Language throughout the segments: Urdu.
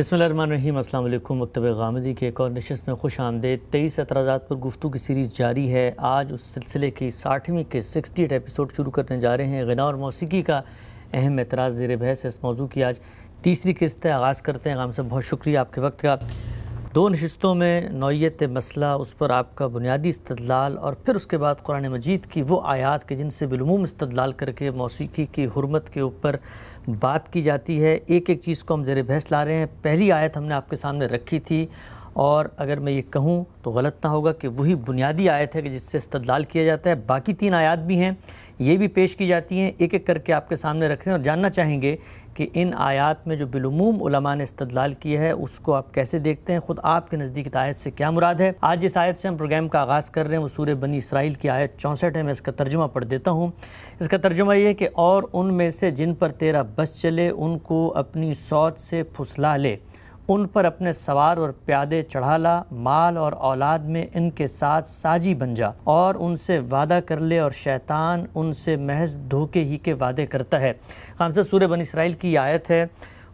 بسم اللہ الرحمن الرحیم، السلام علیکم، مکتب غامدی کے ایک اور نشست میں خوش آمدید۔ تیئیس اعتراضات پر گفتگو کی سیریز جاری ہے۔ آج اس سلسلے کی ساٹھویں کے سکسٹی ایٹ ایپیسوڈ شروع کرنے جا رہے ہیں۔ غنا اور موسیقی کا اہم اعتراض زیر بحث ہے اس موضوع کی۔ آج تیسری قسط ہے آغاز کرتے ہیں۔ غام صاحب بہت شکریہ آپ کے وقت کا۔ دو نشستوں میں نوعیت مسئلہ، اس پر آپ کا بنیادی استدلال اور پھر اس کے بعد قرآن مجید کی وہ آیات کے جن سے بالعموم استدلال کر کے موسیقی کی حرمت کے اوپر بات کی جاتی ہے۔ ایک ایک چیز کو ہم زیر بحث لا رہے ہیں۔ پہلی آیت ہم نے آپ کے سامنے رکھی تھی اور اگر میں یہ کہوں تو غلط نہ ہوگا کہ وہی بنیادی آیت ہے کہ جس سے استدلال کیا جاتا ہے۔ باقی تین آیات بھی ہیں۔ یہ بھی پیش کی جاتی ہیں، ایک ایک کر کے آپ کے سامنے رکھیں اور جاننا چاہیں گے کہ ان آیات میں جو بالعموم علماء نے استدلال کیا ہے، اس کو آپ کیسے دیکھتے ہیں؟ خود آپ کے نزدیک آیت سے کیا مراد ہے؟ آج جس آیت سے ہم پروگرام کا آغاز کر رہے ہیں۔ وہ سورہ بنی اسرائیل کی آیت چونسٹھ ہے، میں اس کا ترجمہ پڑھ دیتا ہوں۔ اس کا ترجمہ یہ ہے کہ اور ان میں سے جن پر تیرا بس چلے، ان کو اپنی سوچ سے پھسلا لے۔ ان پر اپنے سوار اور پیادے چڑھا لا، مال اور اولاد میں ان کے ساتھ ساجی بن جا اور ان سے وعدہ کر لے اور شیطان ان سے محض دھوکے ہی کے وعدے کرتا ہے۔ خامسہ سورہ بن اسرائیل کی آیت ہے۔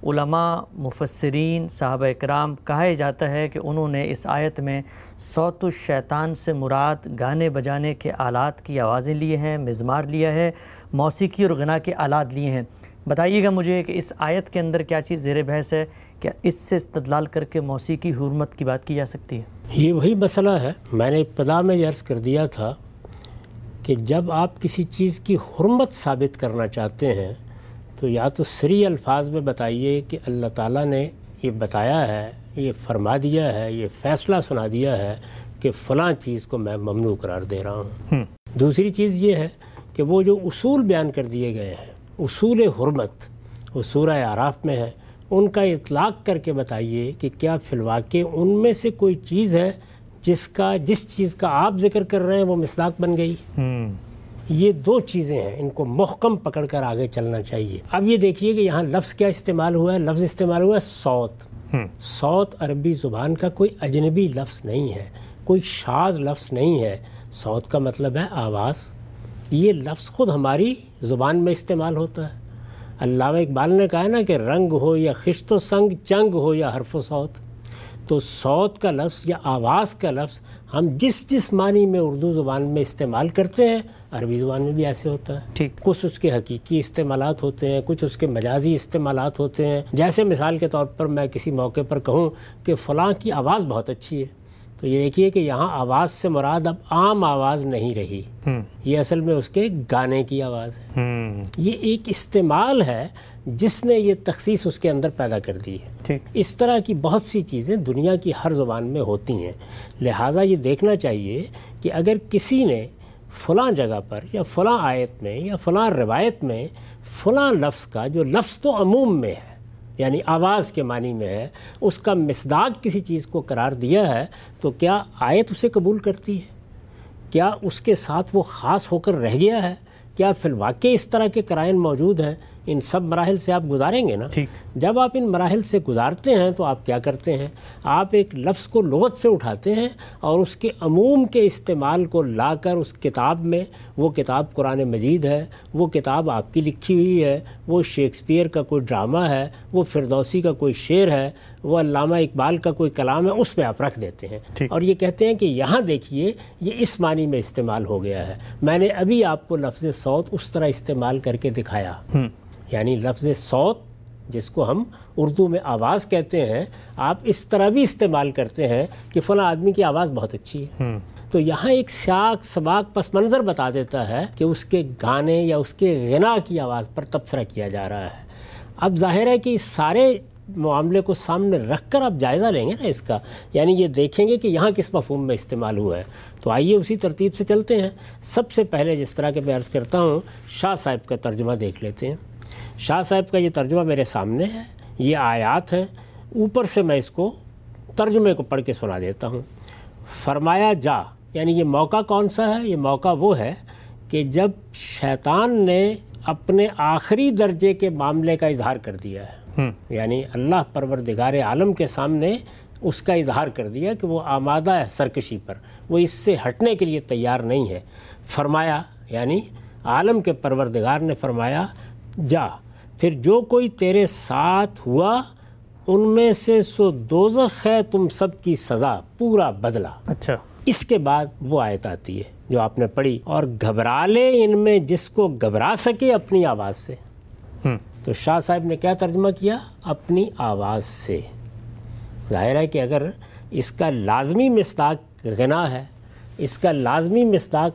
علماء، مفسرین، صحابہ اکرام، کہا جاتا ہے کہ انہوں نے اس آیت میں صوت الشیطان سے مراد گانے بجانے کے آلات کی آوازیں لیے ہیں، مزمار لیا ہے، موسیقی اور غنا کے آلات لیے ہیں۔ بتائیے گا مجھے کہ اس آیت کے اندر کیا چیز زیر بحث ہے؟ کیا اس سے استدلال کر کے موسیقی حرمت کی بات کی جا سکتی ہے؟ یہ وہی مسئلہ ہے میں نے ابتدا میں یہ عرض کر دیا تھا کہ جب آپ کسی چیز کی حرمت ثابت کرنا چاہتے ہیں تو یا تو سری الفاظ میں بتائیے کہ اللہ تعالیٰ نے یہ بتایا ہے یہ فرما دیا ہے یہ فیصلہ سنا دیا ہے کہ فلاں چیز کو میں ممنوع قرار دے رہا ہوں۔ دوسری چیز یہ ہے کہ وہ جو اصول بیان کر دیے گئے ہیں اصول حرمت وہ سورہ عراف میں ہے۔ ان کا اطلاق کر کے بتائیے کہ کیا فی الواقع ان میں سے کوئی چیز ہے جس کا جس چیز کا آپ ذکر کر رہے ہیں وہ مسلاق بن گئی؟ یہ دو چیزیں ہیں ان کو محکم پکڑ کر آگے چلنا چاہیے۔ اب یہ دیکھیے کہ یہاں لفظ کیا استعمال ہوا ہے۔ لفظ استعمال ہوا ہے سوت سوت عربی زبان کا کوئی اجنبی لفظ نہیں ہے کوئی شاز لفظ نہیں ہے۔ سوت کا مطلب ہے آواز۔ یہ لفظ خود ہماری زبان میں استعمال ہوتا ہے۔ علامہ اقبال نے کہا نا کہ رنگ ہو یا خشت و سنگ چنگ ہو یا حرف و سوت تو سوت کا لفظ یا آواز کا لفظ ہم جس جس معنی میں اردو زبان میں استعمال کرتے ہیں عربی زبان میں بھی ایسے ہوتا ہے۔ ٹھیک۔ کچھ اس کے حقیقی استعمالات ہوتے ہیں کچھ اس کے مجازی استعمالات ہوتے ہیں۔ جیسے مثال کے طور پر میں کسی موقع پر کہوں کہ فلاں کی آواز بہت اچھی ہے۔ تو یہ دیکھیے کہ یہاں آواز سے مراد اب عام آواز نہیں رہی۔ یہ اصل میں اس کے گانے کی آواز ہے۔ یہ ایک استعمال ہے جس نے یہ تخصیص اس کے اندر پیدا کر دی ہے۔ اس طرح کی بہت سی چیزیں دنیا کی ہر زبان میں ہوتی ہیں۔ لہٰذا یہ دیکھنا چاہیے کہ اگر کسی نے فلاں جگہ پر یا فلاں آیت میں یا فلاں روایت میں فلاں لفظ کا جو لفظ تو عموم میں ہے یعنی آواز کے معنی میں ہے، اس کا مصداق کسی چیز کو قرار دیا ہے تو کیا آیت اسے قبول کرتی ہے؟ کیا اس کے ساتھ وہ خاص ہو کر رہ گیا ہے؟ کیا فی الواقع اس طرح کے قرائن موجود ہیں ان سب مراحل سے آپ گزاریں گے نا؟ جب آپ ان مراحل سے گزارتے ہیں تو آپ کیا کرتے ہیں؟ آپ ایک لفظ کو لغت سے اٹھاتے ہیں اور اس کے عموم کے استعمال کو لا کر اس کتاب میں وہ کتاب قرآن مجید ہے وہ کتاب آپ کی لکھی ہوئی ہے وہ شیکسپیئر کا کوئی ڈرامہ ہے وہ فردوسی کا کوئی شعر ہے وہ علامہ اقبال کا کوئی کلام ہے اس پہ آپ رکھ دیتے ہیں۔ اور یہ کہتے ہیں کہ یہاں دیکھیے یہ اس معنی میں استعمال ہو گیا ہے۔ میں نے ابھی آپ کو لفظ سوت اس طرح استعمال کر کے دکھایا۔ یعنی لفظ سوت جس کو ہم اردو میں آواز کہتے ہیں آپ اس طرح بھی استعمال کرتے ہیں کہ فلاں آدمی کی آواز بہت اچھی ہے۔ تو یہاں ایک سیاق سباق پس منظر بتا دیتا ہے کہ اس کے گانے یا اس کے غنا کی آواز پر تبصرہ کیا جا رہا ہے۔ اب ظاہر ہے کہ اس سارے معاملے کو سامنے رکھ کر آپ جائزہ لیں گے نا اس کا۔ یعنی یہ دیکھیں گے کہ یہاں کس مفہوم میں استعمال ہوا ہے۔ تو آئیے اسی ترتیب سے چلتے ہیں۔ سب سے پہلے جس طرح کے میں عرض کرتا ہوں شاہ صاحب کا ترجمہ دیکھ لیتے ہیں۔ شاہ صاحب کا یہ ترجمہ میرے سامنے ہے یہ آیات ہیں۔ اوپر سے میں اس کو ترجمے کو پڑھ کے سنا دیتا ہوں۔ فرمایا جا یعنی یہ موقع کون سا ہے؟ یہ موقع وہ ہے کہ جب شیطان نے اپنے آخری درجے کے معاملے کا اظہار کر دیا ہے یعنی اللہ پروردگار عالم کے سامنے اس کا اظہار کر دیا کہ وہ آمادہ ہے سرکشی پر۔ وہ اس سے ہٹنے کے لیے تیار نہیں ہے۔ فرمایا یعنی عالم کے پروردگار نے فرمایا جا پھر جو کوئی تیرے ساتھ ہوا ان میں سے سو دوزخ ہے تم سب کی سزا پورا بدلہ۔ اچھا۔ اس کے بعد وہ آیت آتی ہے جو آپ نے پڑھی اور گھبرا لے ان میں جس کو گھبرا سکے اپنی آواز سے۔ تو شاہ صاحب نے کیا ترجمہ کیا؟ اپنی آواز سے۔ ظاہر ہے کہ اگر اس کا لازمی مصداق غنا ہے اس کا لازمی مصداق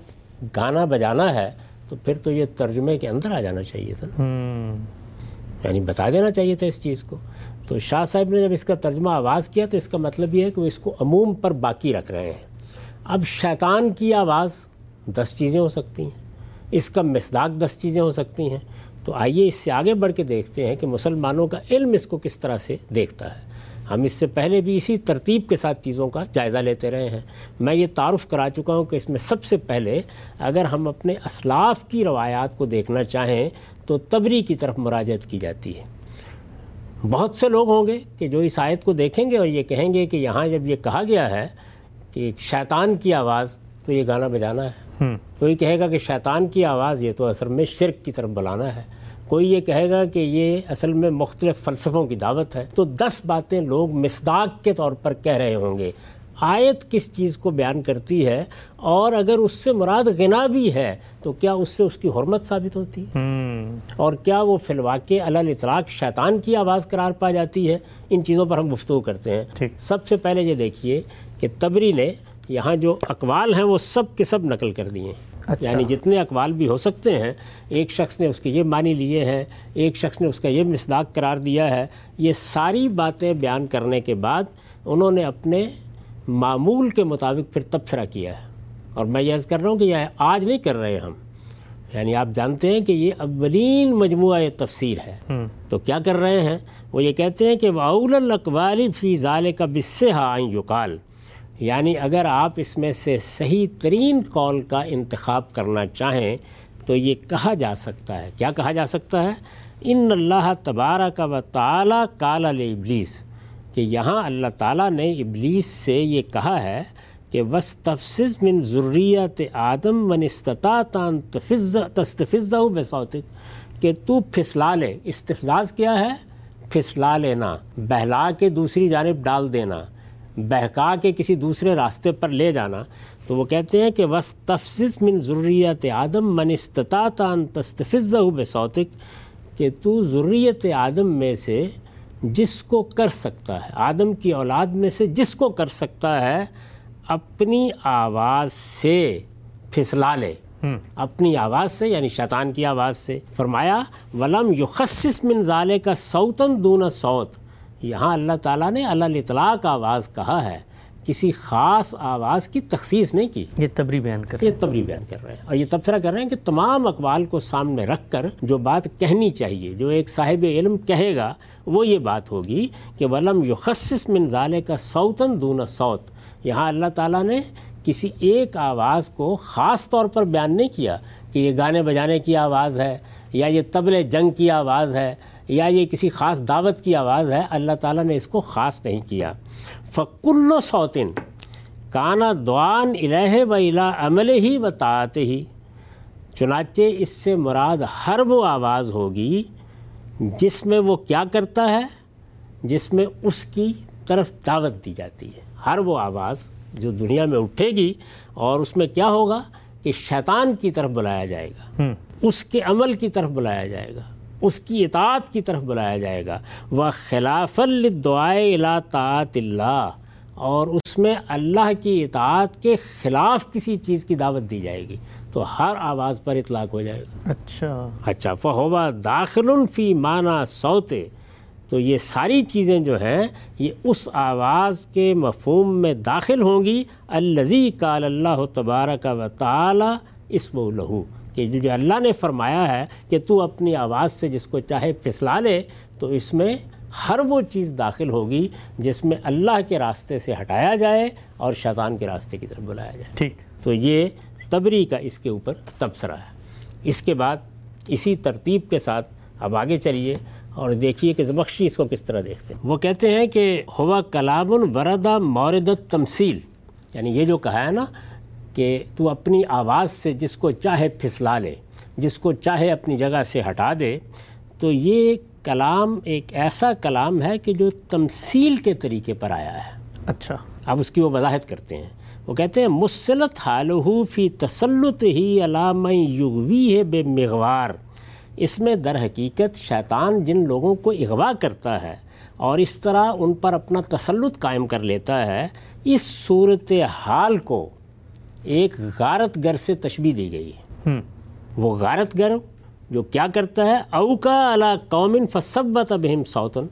گانا بجانا ہے تو پھر تو یہ ترجمے کے اندر آ جانا چاہیے تھا۔ یعنی بتا دینا چاہیے تھا اس چیز کو۔ تو شاہ صاحب نے جب اس کا ترجمہ آواز کیا تو اس کا مطلب یہ ہے کہ وہ اس کو عموم پر باقی رکھ رہے ہیں۔ اب شیطان کی آواز دس چیزیں ہو سکتی ہیں، اس کا مصداق دس چیزیں ہو سکتی ہیں۔ تو آئیے اس سے آگے بڑھ کے دیکھتے ہیں کہ مسلمانوں کا علم اس کو کس طرح سے دیکھتا ہے۔ ہم اس سے پہلے بھی اسی ترتیب کے ساتھ چیزوں کا جائزہ لیتے رہے ہیں۔ میں یہ تعارف کرا چکا ہوں کہ اس میں سب سے پہلے اگر ہم اپنے اسلاف کی روایات کو دیکھنا چاہیں تو تبری کی طرف مراجعت کی جاتی ہے۔ بہت سے لوگ ہوں گے کہ جو اس آیت کو دیکھیں گے اور یہ کہیں گے کہ یہاں جب یہ کہا گیا ہے کہ شیطان کی آواز تو یہ گانا بجانا ہے۔ کوئی کہے گا کہ شیطان کی آواز یہ تو اصل میں شرک کی طرف بلانا ہے۔ کوئی یہ کہے گا کہ یہ اصل میں مختلف فلسفوں کی دعوت ہے تو دس باتیں لوگ مصداق کے طور پر کہہ رہے ہوں گے۔ آیت کس چیز کو بیان کرتی ہے؟ اور اگر اس سے مراد غنا بھی ہے تو کیا اس سے اس کی حرمت ثابت ہوتی ہے؟ اور کیا وہ فی الواقع علل اطلاق شیطان کی آواز قرار پا جاتی ہے؟ ان چیزوں پر ہم گفتگو کرتے ہیں۔ سب سے پہلے یہ دیکھیے کہ تبری نے یہاں جو اقوال ہیں وہ سب کے سب نقل کر دیے ہیں۔ اچھا۔ یعنی جتنے اقوال بھی ہو سکتے ہیں ایک شخص نے اس کے یہ معنی لیے ہیں ایک شخص نے اس کا یہ مصداق قرار دیا ہے یہ ساری باتیں بیان کرنے کے بعد انہوں نے اپنے معمول کے مطابق پھر تبصرہ کیا ہے۔ اور میں یہ عرض کر رہا ہوں کہ یہ آج نہیں کر رہے ہم۔ یعنی آپ جانتے ہیں کہ یہ اولین مجموعہ تفسیر ہے۔ تو کیا کر رہے ہیں؟ وہ یہ کہتے ہیں کہ واول الاقوال فی ظال کا بصہ آئیں یقال یعنی اگر آپ اس میں سے صحیح ترین قول کا انتخاب کرنا چاہیں تو یہ کہا جا سکتا ہے۔ کیا کہا جا سکتا ہے؟ ان اللہ تبارہ کا و تعالیٰ کال ابلیس، کہ یہاں اللہ تعالیٰ نے ابلیس سے یہ کہا ہے کہ بس تفصیص من ضروریت آدم من استطاعت ان تفز تستفزہ بصوتک کہ تو پھسلا لے۔ استفزاز کیا ہے؟ پھسلا لینا، بہلا کے دوسری جانب ڈال دینا۔ بہکا کے کسی دوسرے راستے پر لے جانا تو وہ کہتے ہیں کہ بس تفصیص من ضروریت آدم من استطاعت ان تستفزہ بصوتک کہ تو ضروریت آدم میں سے جس کو کر سکتا ہے آدم کی اولاد میں سے جس کو کر سکتا ہے اپنی آواز سے پھسلا لے۔ اپنی آواز سے یعنی شیطان کی آواز سے۔ فرمایا ولم یخصص من ظالے کا سوتن دون صوت۔ یہاں اللہ تعالیٰ نے اللہ اطلاق آواز کہا ہے کسی خاص آواز کی تخصیص نہیں کی۔ یہ تبری بیان کر یہ تبری بیان کر رہے ہیں۔ اور یہ تبصرہ کر رہے ہیں کہ تمام اقوال کو سامنے رکھ کر جو بات کہنی چاہیے جو ایک صاحب علم کہے گا وہ یہ بات ہوگی کہ ولم یخصص من ظالے کا سوتن دون صوت۔ یہاں اللہ تعالیٰ نے کسی ایک آواز کو خاص طور پر بیان نہیں کیا کہ یہ گانے بجانے کی آواز ہے یا یہ طبل جنگ کی آواز ہے۔ یا یہ کسی خاص دعوت کی آواز ہے اللہ تعالیٰ نے اس کو خاص نہیں کیا۔ فکل سوتن کانا دعان الہ و الا عمل ہی طاعت ہی چنانچہ اس سے مراد ہر وہ آواز ہوگی جس میں وہ کیا کرتا ہے جس میں اس کی طرف دعوت دی جاتی ہے۔ ہر وہ آواز جو دنیا میں اٹھے گی اور اس میں کیا ہوگا کہ شیطان کی طرف بلایا جائے گا۔ اس کے عمل کی طرف بلایا جائے گا۔ اس کی اطاعت کی طرف بلایا جائے گا۔ وہ خلاف الدعائے الا طاعت اللہ اور اس میں اللہ کی اطاعت کے خلاف کسی چیز کی دعوت دی جائے گی۔ تو ہر آواز پر اطلاق ہو جائے گا۔ اچھا۔ اچھا فہوبا داخل فی معنی سوتے تو یہ ساری چیزیں جو ہیں یہ اس آواز کے مفہوم میں داخل ہوں گی۔ الزی کال اللہ تبارک و تعالی اسم لہو کہ جو اللہ نے فرمایا ہے کہ تو اپنی آواز سے جس کو چاہے پھسلا لے تو اس میں ہر وہ چیز داخل ہوگی جس میں اللہ کے راستے سے ہٹایا جائے اور شیطان کے راستے کی طرف بلایا جائے۔ ٹھیک۔ تو یہ تبری کا اس کے اوپر تبصرہ ہے۔ اس کے بعد اسی ترتیب کے ساتھ اب آگے چلیے اور دیکھیے کہ زبخشی اس کو کس طرح دیکھتے ہیں۔ وہ کہتے ہیں کہ ہوا کلام الوردا مورد تمثیل یعنی یہ جو کہا ہے نا کہ تو اپنی آواز سے جس کو چاہے پھسلا لے جس کو چاہے اپنی جگہ سے ہٹا دے۔ تو یہ کلام ایک ایسا کلام ہے کہ جو تمثیل کے طریقے پر آیا ہے۔ اچھا۔ اب اس کی وہ وضاحت کرتے ہیں۔ وہ کہتے ہیں مسلط حالہ فی تسلط ہی علام یغوی ہے بے مغوار اس میں در حقیقت شیطان جن لوگوں کو اغوا کرتا ہے اور اس طرح ان پر اپنا تسلط قائم کر لیتا ہے اس صورت حال کو ایک غارت گر سے تشبیح دی گئی ہے۔ وہ غارت گر جو کیا کرتا ہے؟ اوکا علا قومن فصبت بہم سوتن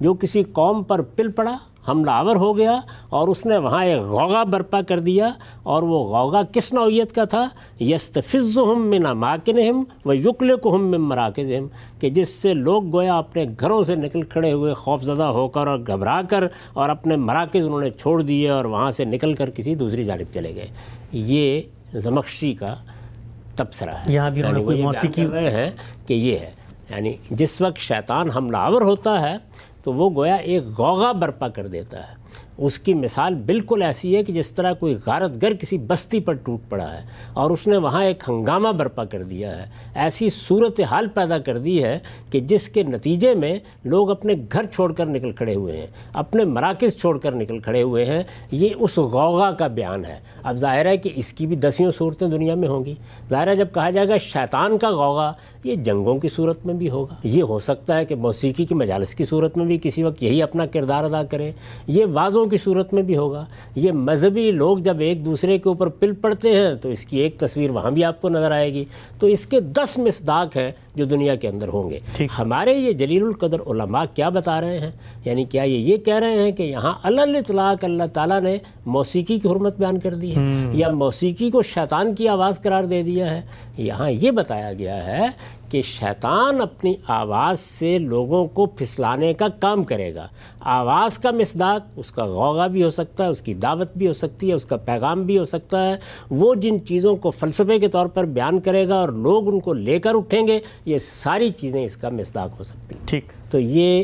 جو کسی قوم پر پل پڑا حملہ آور ہو گیا اور اس نے وہاں ایک غوغا برپا کر دیا۔ اور وہ غوغا کس نوعیت کا تھا؟ یستفزہم من اماکنہم و یقلقہم من مراکزہم۔ کہ جس سے لوگ گویا اپنے گھروں سے نکل کھڑے ہوئے خوف زدہ ہو کر اور گھبرا کر اور اپنے مراکز انہوں نے چھوڑ دیے اور وہاں سے نکل کر کسی دوسری جانب چلے گئے۔ یہ زمخشی کا تبصرہ ہے۔ یہاں بھی یعنی کوئی موسیقی رہے ہیں کہ یہ ہے۔ یعنی جس وقت شیطان حملہ آور ہوتا ہے تو وہ گویا ایک غوغا برپا کر دیتا ہے۔ اس کی مثال بالکل ایسی ہے کہ جس طرح کوئی غارت گر کسی بستی پر ٹوٹ پڑا ہے اور اس نے وہاں ایک ہنگامہ برپا کر دیا ہے، ایسی صورت حال پیدا کر دی ہے کہ جس کے نتیجے میں لوگ اپنے گھر چھوڑ کر نکل کھڑے ہوئے ہیں، اپنے مراکز چھوڑ کر نکل کھڑے ہوئے ہیں۔ یہ اس غوغا کا بیان ہے۔ اب ظاہر ہے کہ اس کی بھی دسیوں صورتیں دنیا میں ہوں گی۔ ظاہر ہے جب کہا جائے گا شیطان کا غوغا، یہ جنگوں کی صورت میں بھی ہوگا۔ یہ ہو سکتا ہے کہ موسیقی کی مجالس کی صورت میں بھی کسی وقت یہی اپنا کردار ادا کرے۔ یہ وازوں کی صورت میں بھی ہوگا۔ یہ مذہبی لوگ جب ایک دوسرے کے اوپر پل پڑتے ہیں تو اس کی ایک تصویر وہاں بھی آپ کو نظر آئے گی۔ تو اس کے دس مصداق ہیں جو دنیا کے اندر ہوں گے۔ ہمارے یہ جلیل القدر علماء کیا بتا رہے ہیں؟ یعنی کیا یہ یہ کہہ رہے ہیں کہ یہاں اللہ اطلاق اللہ تعالیٰ نے موسیقی کی حرمت بیان کر دی ہے۔ یا موسیقی کو شیطان کی آواز قرار دے دیا ہے۔ یہاں یہ بتایا گیا ہے کہ شیطان اپنی آواز سے لوگوں کو پھسلانے کا کام کرے گا۔ آواز کا مصداق اس کا غوغا بھی ہو سکتا ہے اس کی دعوت بھی ہو سکتی ہے اس کا پیغام بھی ہو سکتا ہے۔ وہ جن چیزوں کو فلسفے کے طور پر بیان کرے گا اور لوگ ان کو لے کر اٹھیں گے یہ ساری چیزیں اس کا مصداق ہو سکتی ہیں۔ ٹھیک۔ تو یہ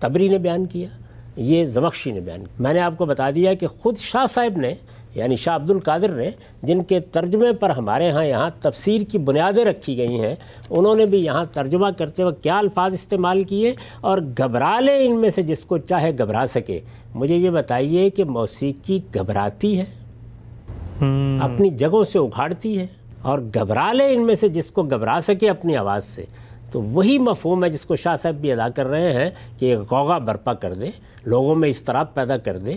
تبری نے بیان کیا یہ زمخشی نے بیان کیا۔ میں نے آپ کو بتا دیا کہ خود شاہ صاحب نے یعنی شاہ عبد القادر نے جن کے ترجمے پر ہمارے ہاں یہاں تفسیر کی بنیادیں رکھی گئی ہیں انہوں نے بھی یہاں ترجمہ کرتے وقت کیا الفاظ استعمال کیے اور گھبرا لے ان میں سے جس کو چاہے گھبرا سکے۔ مجھے یہ بتائیے کہ موسیقی گھبراتی ہے؟ اپنی جگہوں سے اکھاڑتی ہے اور گھبرا لے ان میں سے جس کو گھبرا سکے اپنی آواز سے۔ تو وہی مفہوم ہے جس کو شاہ صاحب بھی ادا کر رہے ہیں کہ غوغا برپا کر دے لوگوں میں اضطراب پیدا کر دے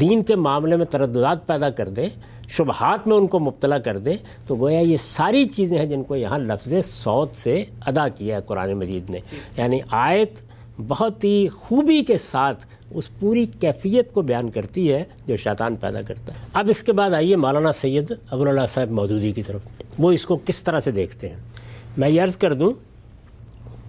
دین کے معاملے میں ترددات پیدا کر دے، شبہات میں ان کو مبتلا کر دے، تو گویا یہ ساری چیزیں ہیں جن کو یہاں لفظ سوت سے ادا کیا ہے قرآن مجید نے۔ یعنی آیت بہت ہی خوبی کے ساتھ اس پوری کیفیت کو بیان کرتی ہے جو شیطان پیدا کرتا ہے۔ اب اس کے بعد آئیے مولانا سید ابو اللہ صاحب مودودی کی طرف۔ وہ اس کو کس طرح سے دیکھتے ہیں؟ میں یہ عرض کر دوں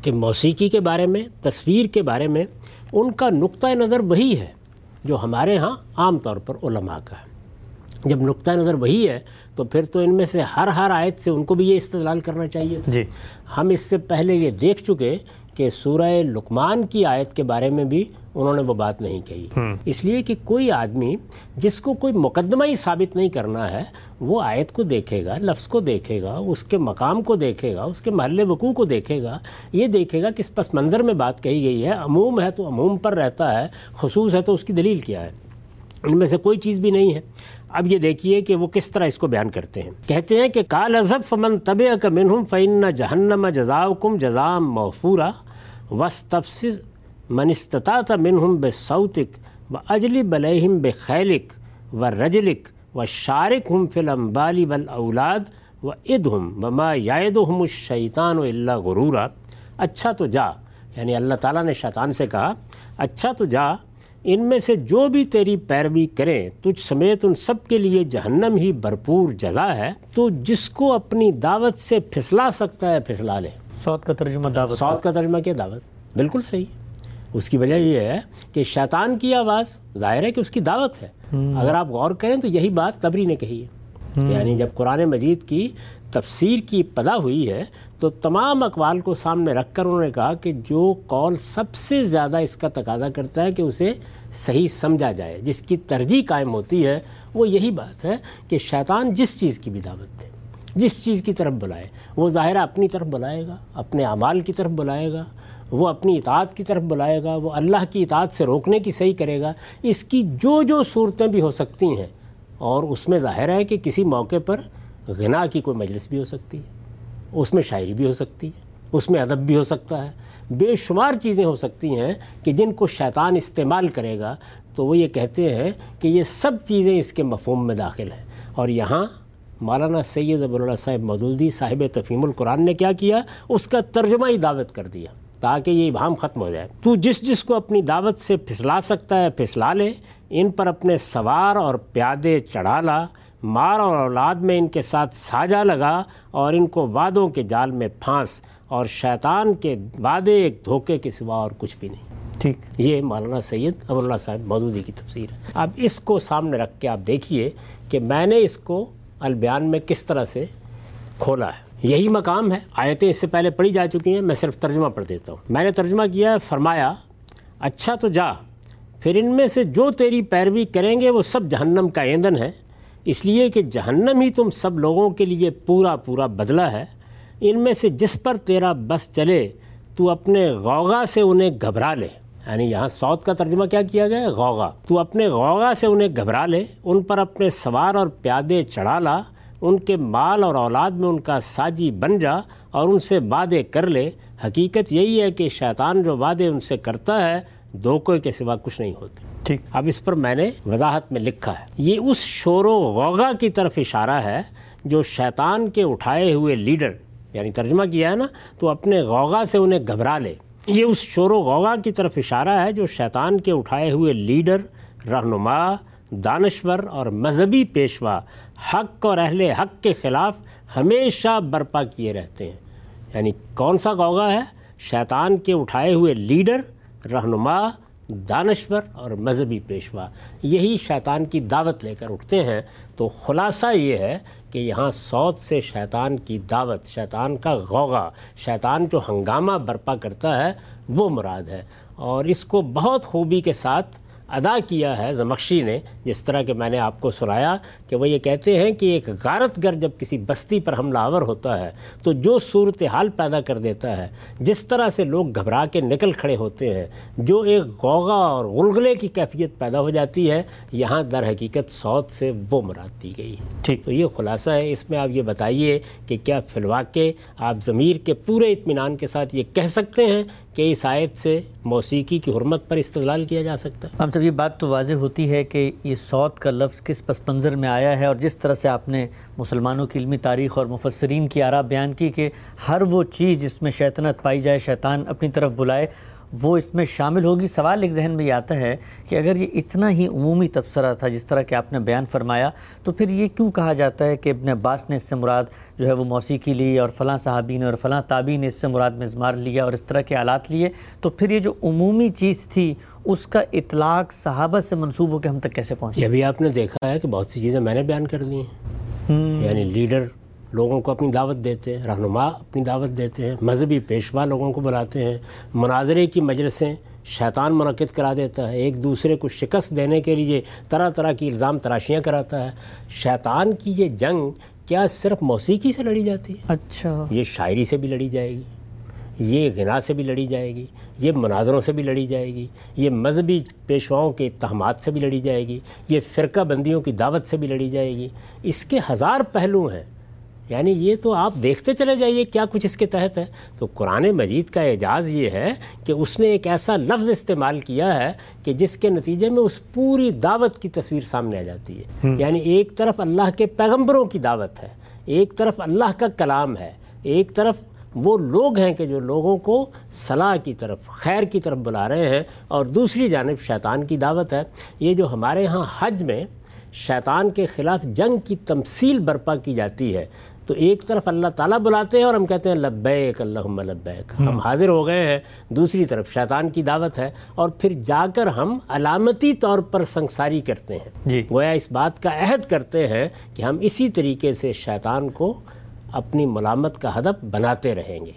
کہ موسیقی کے بارے میں، تصویر کے بارے میں، ان کا نقطۂ نظر وہی ہے۔ جو ہمارے ہاں عام طور پر علماء کا ہے۔ جب نقطۂ نظر وہی ہے تو پھر تو ان میں سے ہر ہر آیت سے ان کو بھی یہ استدلال کرنا چاہیے۔ تھا جی۔ ہم اس سے پہلے یہ دیکھ چکے کہ سورہ لقمان کی آیت کے بارے میں بھی انہوں نے وہ بات نہیں کہی۔ اس لیے کہ کوئی آدمی جس کو کوئی مقدمہ ہی ثابت نہیں کرنا ہے وہ آیت کو دیکھے گا لفظ کو دیکھے گا اس کے مقام کو دیکھے گا اس کے محل وقوع کو دیکھے گا یہ دیکھے گا کس پس منظر میں بات کہی گئی ہے عموم ہے تو عموم پر رہتا ہے خصوص ہے تو اس کی دلیل کیا ہے۔ ان میں سے کوئی چیز بھی نہیں ہے۔ اب یہ دیکھیے کہ وہ کس طرح اس کو بیان کرتے ہیں۔ کہتے ہیں کہ کال ازب فمن طب منہم فعن جہنم جزا کم جزام محفورہ وس تفص من استطاعت منہم بے سعودک و اجلی بلیہم بے خیلک و رجلک و شارک ہم فلم بالی بل اولاد و اد ہم وما یاد ہم الشیطان و اللہ غرورہ اچھا تو جا یعنی اللہ تعالیٰ نے شیطان سے کہا اچھا تو جا ان میں سے جو بھی تیری پیروی کریں تجھ سمیت ان سب کے لیے جہنم ہی بھرپور جزا ہے تو جس کو اپنی دعوت سے پھسلا سکتا ہے پھسلا لے۔ سوت کا ترجمہ دعوت سعود کا ترجمہ کیا دعوت؟ بالکل صحیح۔ اس کی وجہ یہ ہے کہ شیطان کی آواز ظاہر ہے کہ اس کی دعوت ہے۔ اگر آپ غور کریں تو یہی بات تبری نے کہی ہے۔ یعنی جب قرآن مجید کی تفسیر کی پدا ہوئی ہے تو تمام اقوال کو سامنے رکھ کر انہوں نے کہا کہ جو قول سب سے زیادہ اس کا تقاضا کرتا ہے کہ اسے صحیح سمجھا جائے جس کی ترجیح قائم ہوتی ہے وہ یہی بات ہے کہ شیطان جس چیز کی بھی دعوت دے جس چیز کی طرف بلائے۔ وہ ظاہرہ اپنی طرف بلائے گا اپنے اعمال کی طرف بلائے گا وہ اپنی اطاعت کی طرف بلائے گا، وہ اللہ کی اطاعت سے روکنے کی صحیح کرے گا۔ اس کی جو جو صورتیں بھی ہو سکتی ہیں، اور اس میں ظاہر ہے کہ کسی موقع پر غنا کی کوئی مجلس بھی ہو سکتی ہے، اس میں شاعری بھی ہو سکتی ہے، اس میں ادب بھی ہو سکتا ہے۔ بے شمار چیزیں ہو سکتی ہیں کہ جن کو شیطان استعمال کرے گا۔ تو وہ یہ کہتے ہیں کہ یہ سب چیزیں اس کے مفہوم میں داخل ہیں۔ اور یہاں مولانا سید ابواللہ صاحب مدودی صاحب تفہیم القرآن نے کیا کیا؟ اس کا ترجمہ ہی دعوت کر دیا۔ تاکہ یہ ابہام ختم ہو جائے۔ تو جس جس کو اپنی دعوت سے پھسلا سکتا ہے پھسلا لے۔ ان پر اپنے سوار اور پیادے چڑھا لا۔ مار اور اولاد میں ان کے ساتھ ساجا لگا اور ان کو وعدوں کے جال میں پھانس۔ اور شیطان کے وعدے ایک دھوکے کے سوا اور کچھ بھی نہیں۔ ٹھیک۔ یہ مولانا سید ابو اللہ صاحب مودودی کی تفسیر ہے۔ اب اس کو سامنے رکھ کے آپ دیکھیے کہ میں نے اس کو البیان میں کس طرح سے کھولا ہے۔ یہی مقام ہے۔ آیتیں اس سے پہلے پڑھی جا چکی ہیں، میں صرف ترجمہ پڑھ دیتا ہوں۔ میں نے ترجمہ کیا ہے فرمایا اچھا تو جا، پھر ان میں سے جو تیری پیروی کریں گے وہ سب جہنم کا ایندھن ہے۔ اس لیے کہ جہنم ہی تم سب لوگوں کے لیے پورا پورا بدلہ ہے۔ ان میں سے جس پر تیرا بس چلے، تو اپنے غوغا سے انہیں گھبرا لے۔ یعنی یہاں سوت کا ترجمہ کیا کیا گیا ہے؟ غوغا۔ تو اپنے غوغا سے انہیں گھبرا لے، ان پر اپنے سوار اور پیادے چڑھا لا۔ ان کے مال اور اولاد میں ان کا ساجی بن جا اور ان سے وعدے کر لے۔ حقیقت یہی ہے کہ شیطان جو وعدے ان سے کرتا ہے دھوکے کے سوا کچھ نہیں ہوتے۔ ٹھیک۔ اب اس پر میں نے وضاحت میں لکھا ہے۔ یہ اس شور و غوغا کی طرف اشارہ ہے جو شیطان کے اٹھائے ہوئے لیڈر یعنی ترجمہ کیا ہے نا تو اپنے غوغا سے انہیں گھبرا لے۔ یہ اس شور و غوغا کی طرف اشارہ ہے جو شیطان کے اٹھائے ہوئے لیڈر رہنما دانشور اور مذہبی پیشوا حق اور اہل حق کے خلاف ہمیشہ برپا کیے رہتے ہیں۔ یعنی کون سا غوغا ہے؟ شیطان کے اٹھائے ہوئے لیڈر، رہنما، دانشور اور مذہبی پیشوا۔ یہی شیطان کی دعوت لے کر اٹھتے ہیں۔ تو خلاصہ یہ ہے کہ یہاں سوت سے شیطان کی دعوت، شیطان کا غوغا، شیطان جو ہنگامہ برپا کرتا ہے، وہ مراد ہے۔ اور اس کو بہت خوبی کے ساتھ ادا کیا ہے زمخشی نے جس طرح کہ میں نے آپ کو سنایا کہ وہ یہ کہتے ہیں کہ ایک غارت گر جب کسی بستی پر حملہ آور ہوتا ہے تو جو صورتحال پیدا کر دیتا ہے جس طرح سے لوگ گھبرا کے نکل کھڑے ہوتے ہیں جو ایک غوغا اور غلغلے کی کیفیت پیدا ہو جاتی ہے یہاں در حقیقت سوت سے وہ مراد دی گئی۔ ٹھیک۔ تو یہ خلاصہ ہے اس میں آپ یہ بتائیے کہ کیا فی الواقع آپ ضمیر کے پورے اطمینان کے ساتھ یہ کہہ سکتے ہیں کہ اس آیت سے موسیقی کی حرمت پر استدلال کیا جا سکتا ہے؟ ہم سب، یہ بات تو واضح ہوتی ہے کہ یہ سوت کا لفظ کس پس منظر میں آیا ہے اور جس طرح سے آپ نے مسلمانوں کی علمی تاریخ اور مفسرین کی آرا بیان کی کہ ہر وہ چیز جس میں شیطنت پائی جائے، شیطان اپنی طرف بلائے وہ اس میں شامل ہوگی۔ سوال ایک ذہن میں یہ آتا ہے کہ اگر یہ اتنا ہی عمومی تبصرہ تھا جس طرح کہ آپ نے بیان فرمایا تو پھر یہ کیوں کہا جاتا ہے کہ ابن عباس نے اس سے مراد جو ہے وہ موسیقی لی اور فلاں صحابی نے اور فلاں تابی نے اس سے مراد مزمار لیا اور اس طرح کے آلات لیے؟ تو پھر یہ جو عمومی چیز تھی اس کا اطلاق صحابہ سے منسوب ہو کے ہم تک کیسے پہنچے یہ بھی آپ نے دیکھا ہے کہ بہت سی چیزیں میں نے بیان کر دی ہیں۔ یعنی لیڈر لوگوں کو اپنی دعوت دیتے ہیں رہنما اپنی دعوت دیتے ہیں مذہبی پیشوا لوگوں کو بلاتے ہیں مناظرے کی مجلسیں شیطان منعقد کرا دیتا ہے ایک دوسرے کو شکست دینے کے لیے طرح طرح کی الزام تراشیاں کراتا ہے۔ شیطان کی یہ جنگ کیا صرف موسیقی سے لڑی جاتی ہے؟ اچھا۔ یہ شاعری سے بھی لڑی جائے گی یہ غنا سے بھی لڑی جائے گی یہ مناظروں سے بھی لڑی جائے گی یہ مذہبی پیشواؤں کے اتہامات سے بھی لڑی جائے گی یہ فرقہ بندیوں کی دعوت سے بھی لڑی جائے گی۔ اس کے ہزار پہلو ہیں۔ یعنی یہ تو آپ دیکھتے چلے جائیے کیا کچھ اس کے تحت ہے۔ تو قرآن مجید کا اعجاز یہ ہے کہ اس نے ایک ایسا لفظ استعمال کیا ہے کہ جس کے نتیجے میں اس پوری دعوت کی تصویر سامنے آ جاتی ہے۔ یعنی ایک طرف اللہ کے پیغمبروں کی دعوت ہے ایک طرف اللہ کا کلام ہے ایک طرف وہ لوگ ہیں کہ جو لوگوں کو صلاح کی طرف خیر کی طرف بلا رہے ہیں اور دوسری جانب شیطان کی دعوت ہے۔ یہ جو ہمارے ہاں حج میں شیطان کے خلاف جنگ کی تمثیل برپا کی جاتی ہے تو ایک طرف اللہ تعالیٰ بلاتے ہیں اور ہم کہتے ہیں لبیک اللہم لبیک۔ ہم حاضر ہو گئے ہیں دوسری طرف شیطان کی دعوت ہے۔ اور پھر جا کر ہم علامتی طور پر سنساری کرتے ہیں۔ جی۔ گویا اس بات کا عہد کرتے ہیں کہ ہم اسی طریقے سے شیطان کو اپنی ملامت کا ہدف بناتے رہیں گے۔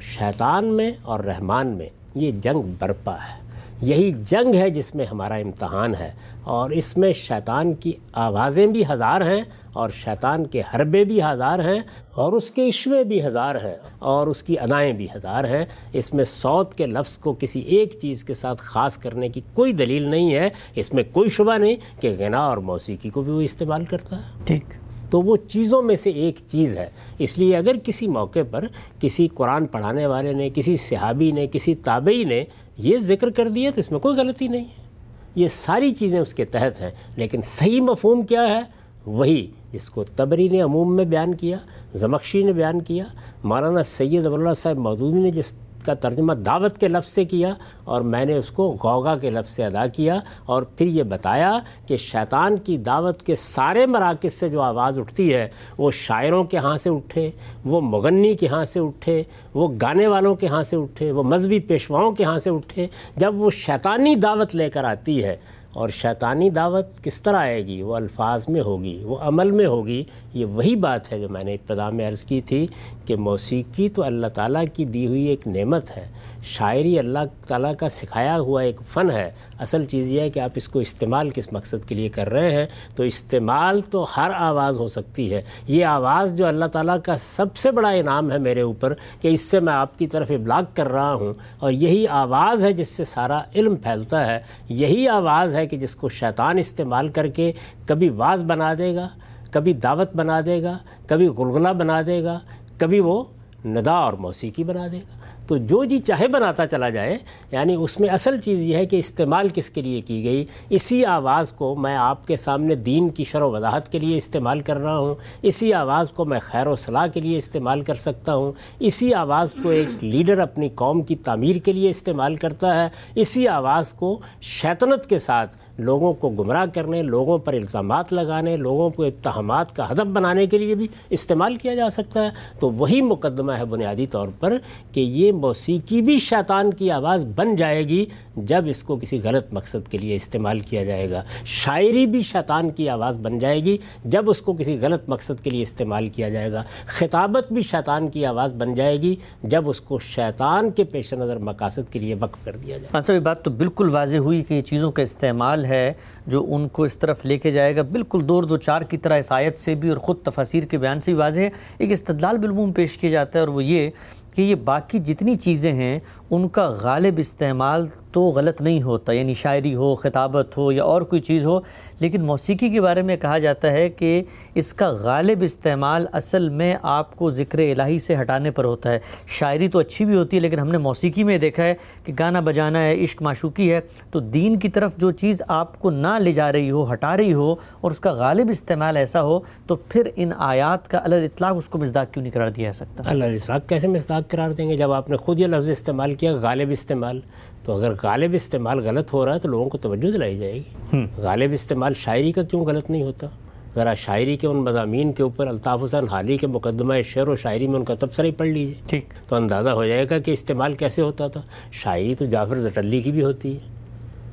شیطان میں اور رحمان میں یہ جنگ برپا ہے۔ یہی جنگ ہے جس میں ہمارا امتحان ہے اور اس میں شیطان کی آوازیں بھی ہزار ہیں اور شیطان کے حربے بھی ہزار ہیں اور اس کے عشوے بھی ہزار ہیں اور اس کی ادائیں بھی ہزار ہیں۔ اس میں سوت کے لفظ کو کسی ایک چیز کے ساتھ خاص کرنے کی کوئی دلیل نہیں ہے۔ اس میں کوئی شبہ نہیں کہ غنا اور موسیقی کو بھی وہ استعمال کرتا ہے۔ ٹھیک۔ تو وہ چیزوں میں سے ایک چیز ہے۔ اس لیے اگر کسی موقع پر کسی قرآن پڑھانے والے نے، کسی صحابی نے، کسی تابعی نے یہ ذکر کر دیا تو اس میں کوئی غلطی نہیں ہے۔ یہ ساری چیزیں اس کے تحت ہیں، لیکن صحیح مفہوم کیا ہے؟ وہی جس کو تبری نے عموم میں بیان کیا، زمخشی نے بیان کیا، مولانا سید ابواللہ صاحب مودودی نے جس کا ترجمہ دعوت کے لفظ سے کیا اور میں نے اس کو غوغا کے لفظ سے ادا کیا اور پھر یہ بتایا کہ شیطان کی دعوت کے سارے مراکز سے جو آواز اٹھتی ہے، وہ شاعروں کے ہاں سے اٹھے، وہ مغنی کے ہاں سے اٹھے، وہ گانے والوں کے ہاں سے اٹھے، وہ مذہبی پیشواؤں کے ہاں سے اٹھے، جب وہ شیطانی دعوت لے کر آتی ہے اور شیطانی دعوت کس طرح آئے گی؟ وہ الفاظ میں ہوگی، وہ عمل میں ہوگی، یہ وہی بات ہے جو میں نے ابتدا میں عرض کی تھی کہ موسیقی تو اللہ تعالیٰ کی دی ہوئی ایک نعمت ہے۔ شاعری اللہ تعالیٰ کا سکھایا ہوا ایک فن ہے۔ اصل چیز یہ ہے کہ آپ اس کو استعمال کس مقصد کے لیے کر رہے ہیں۔ تو استعمال تو ہر آواز ہو سکتی ہے۔ یہ آواز جو اللہ تعالیٰ کا سب سے بڑا انعام ہے میرے اوپر کہ اس سے میں آپ کی طرف ابلاغ کر رہا ہوں۔ اور یہی آواز ہے جس سے سارا علم پھیلتا ہے۔ یہی آواز ہے کہ جس کو شیطان استعمال کر کے کبھی واز بنا دے گا، کبھی دعوت بنا دے گا، کبھی غلغلہ بنا دے گا۔ کبھی وہ ندا اور موسیقی بنا دے گا۔ تو جو جی چاہے بناتا چلا جائے یعنی اس میں اصل چیز یہ ہے کہ استعمال کس کے لیے کی گئی، اسی آواز کو میں آپ کے سامنے دین کی شر و وضاحت کے لیے استعمال کر رہا ہوں، اسی آواز کو میں خیر و صلاح کے لیے استعمال کر سکتا ہوں، اسی آواز کو ایک لیڈر اپنی قوم کی تعمیر کے لیے استعمال کرتا ہے، اسی آواز کو شیطنت کے ساتھ لوگوں کو گمراہ کرنے، لوگوں پر الزامات لگانے، لوگوں کو اتہامات کا ہدف بنانے کے لیے بھی استعمال کیا جا سکتا ہے۔ تو وہی مقدمہ ہے بنیادی طور پر کہ یہ موسیقی بھی شیطان کی آواز بن جائے گی جب اس کو کسی غلط مقصد کے لیے استعمال کیا جائے گا۔ شاعری بھی شیطان کی آواز بن جائے گی جب اس کو کسی غلط مقصد کے لیے استعمال کیا جائے گا۔ خطابت بھی شیطان کی آواز بن جائے گی جب اس کو شیطان کے پیش نظر مقاصد کے لیے وقف کر دیا جائے گا۔ یہ بات تو بالکل واضح ہوئی کہ یہ چیزوں کا استعمال ہے جو ان کو اس طرف لے کے جائے گا۔ بالکل دور دو چار کی طرح اس آیت سے بھی اور خود تفاصیر کے بیان سے بھی واضح ہے۔ ایک استدلال بالعموم پیش کیا جاتا ہے اور وہ یہ کہ یہ باقی جتنی چیزیں ہیں، ان کا غالب استعمال تو غلط نہیں ہوتا۔ یعنی شاعری ہو، خطابت ہو یا اور کوئی چیز ہو، لیکن موسیقی کے بارے میں کہا جاتا ہے کہ اس کا غالب استعمال اصل میں آپ کو ذکر الہی سے ہٹانے پر ہوتا ہے۔ شاعری تو اچھی بھی ہوتی ہے، لیکن ہم نے موسیقی میں دیکھا ہے کہ گانا بجانا ہے، عشق معشوقی ہے، تو دین کی طرف جو چیز آپ کو نہ لے جا رہی ہو، ہٹا رہی ہو اور اس کا غالب استعمال ایسا ہو، تو پھر ان آیات کا اللہ اطلاق اس کو مزداق کیوں نہیں قرار دیا جا سکتا؟ اللہ اطلاق کیسے مزداق قرار دیں گے جب آپ نے خود یہ لفظ استعمال کیا غالب استعمال تو اگر غالب استعمال غلط ہو رہا ہے تو لوگوں کو توجہ دلائی جائے گی۔ غالب استعمال شاعری کا کیوں غلط نہیں ہوتا؟ ذرا شاعری کے ان مضامین کے اوپر الطاف حسین حالی کے مقدمہ شعر و شاعری میں ان کا تبصرہ ہی پڑھ لیجیے ٹھیک۔ تو اندازہ ہو جائے گا کہ استعمال کیسے ہوتا تھا۔ شاعری تو جعفر زٹلی کی بھی ہوتی ہے۔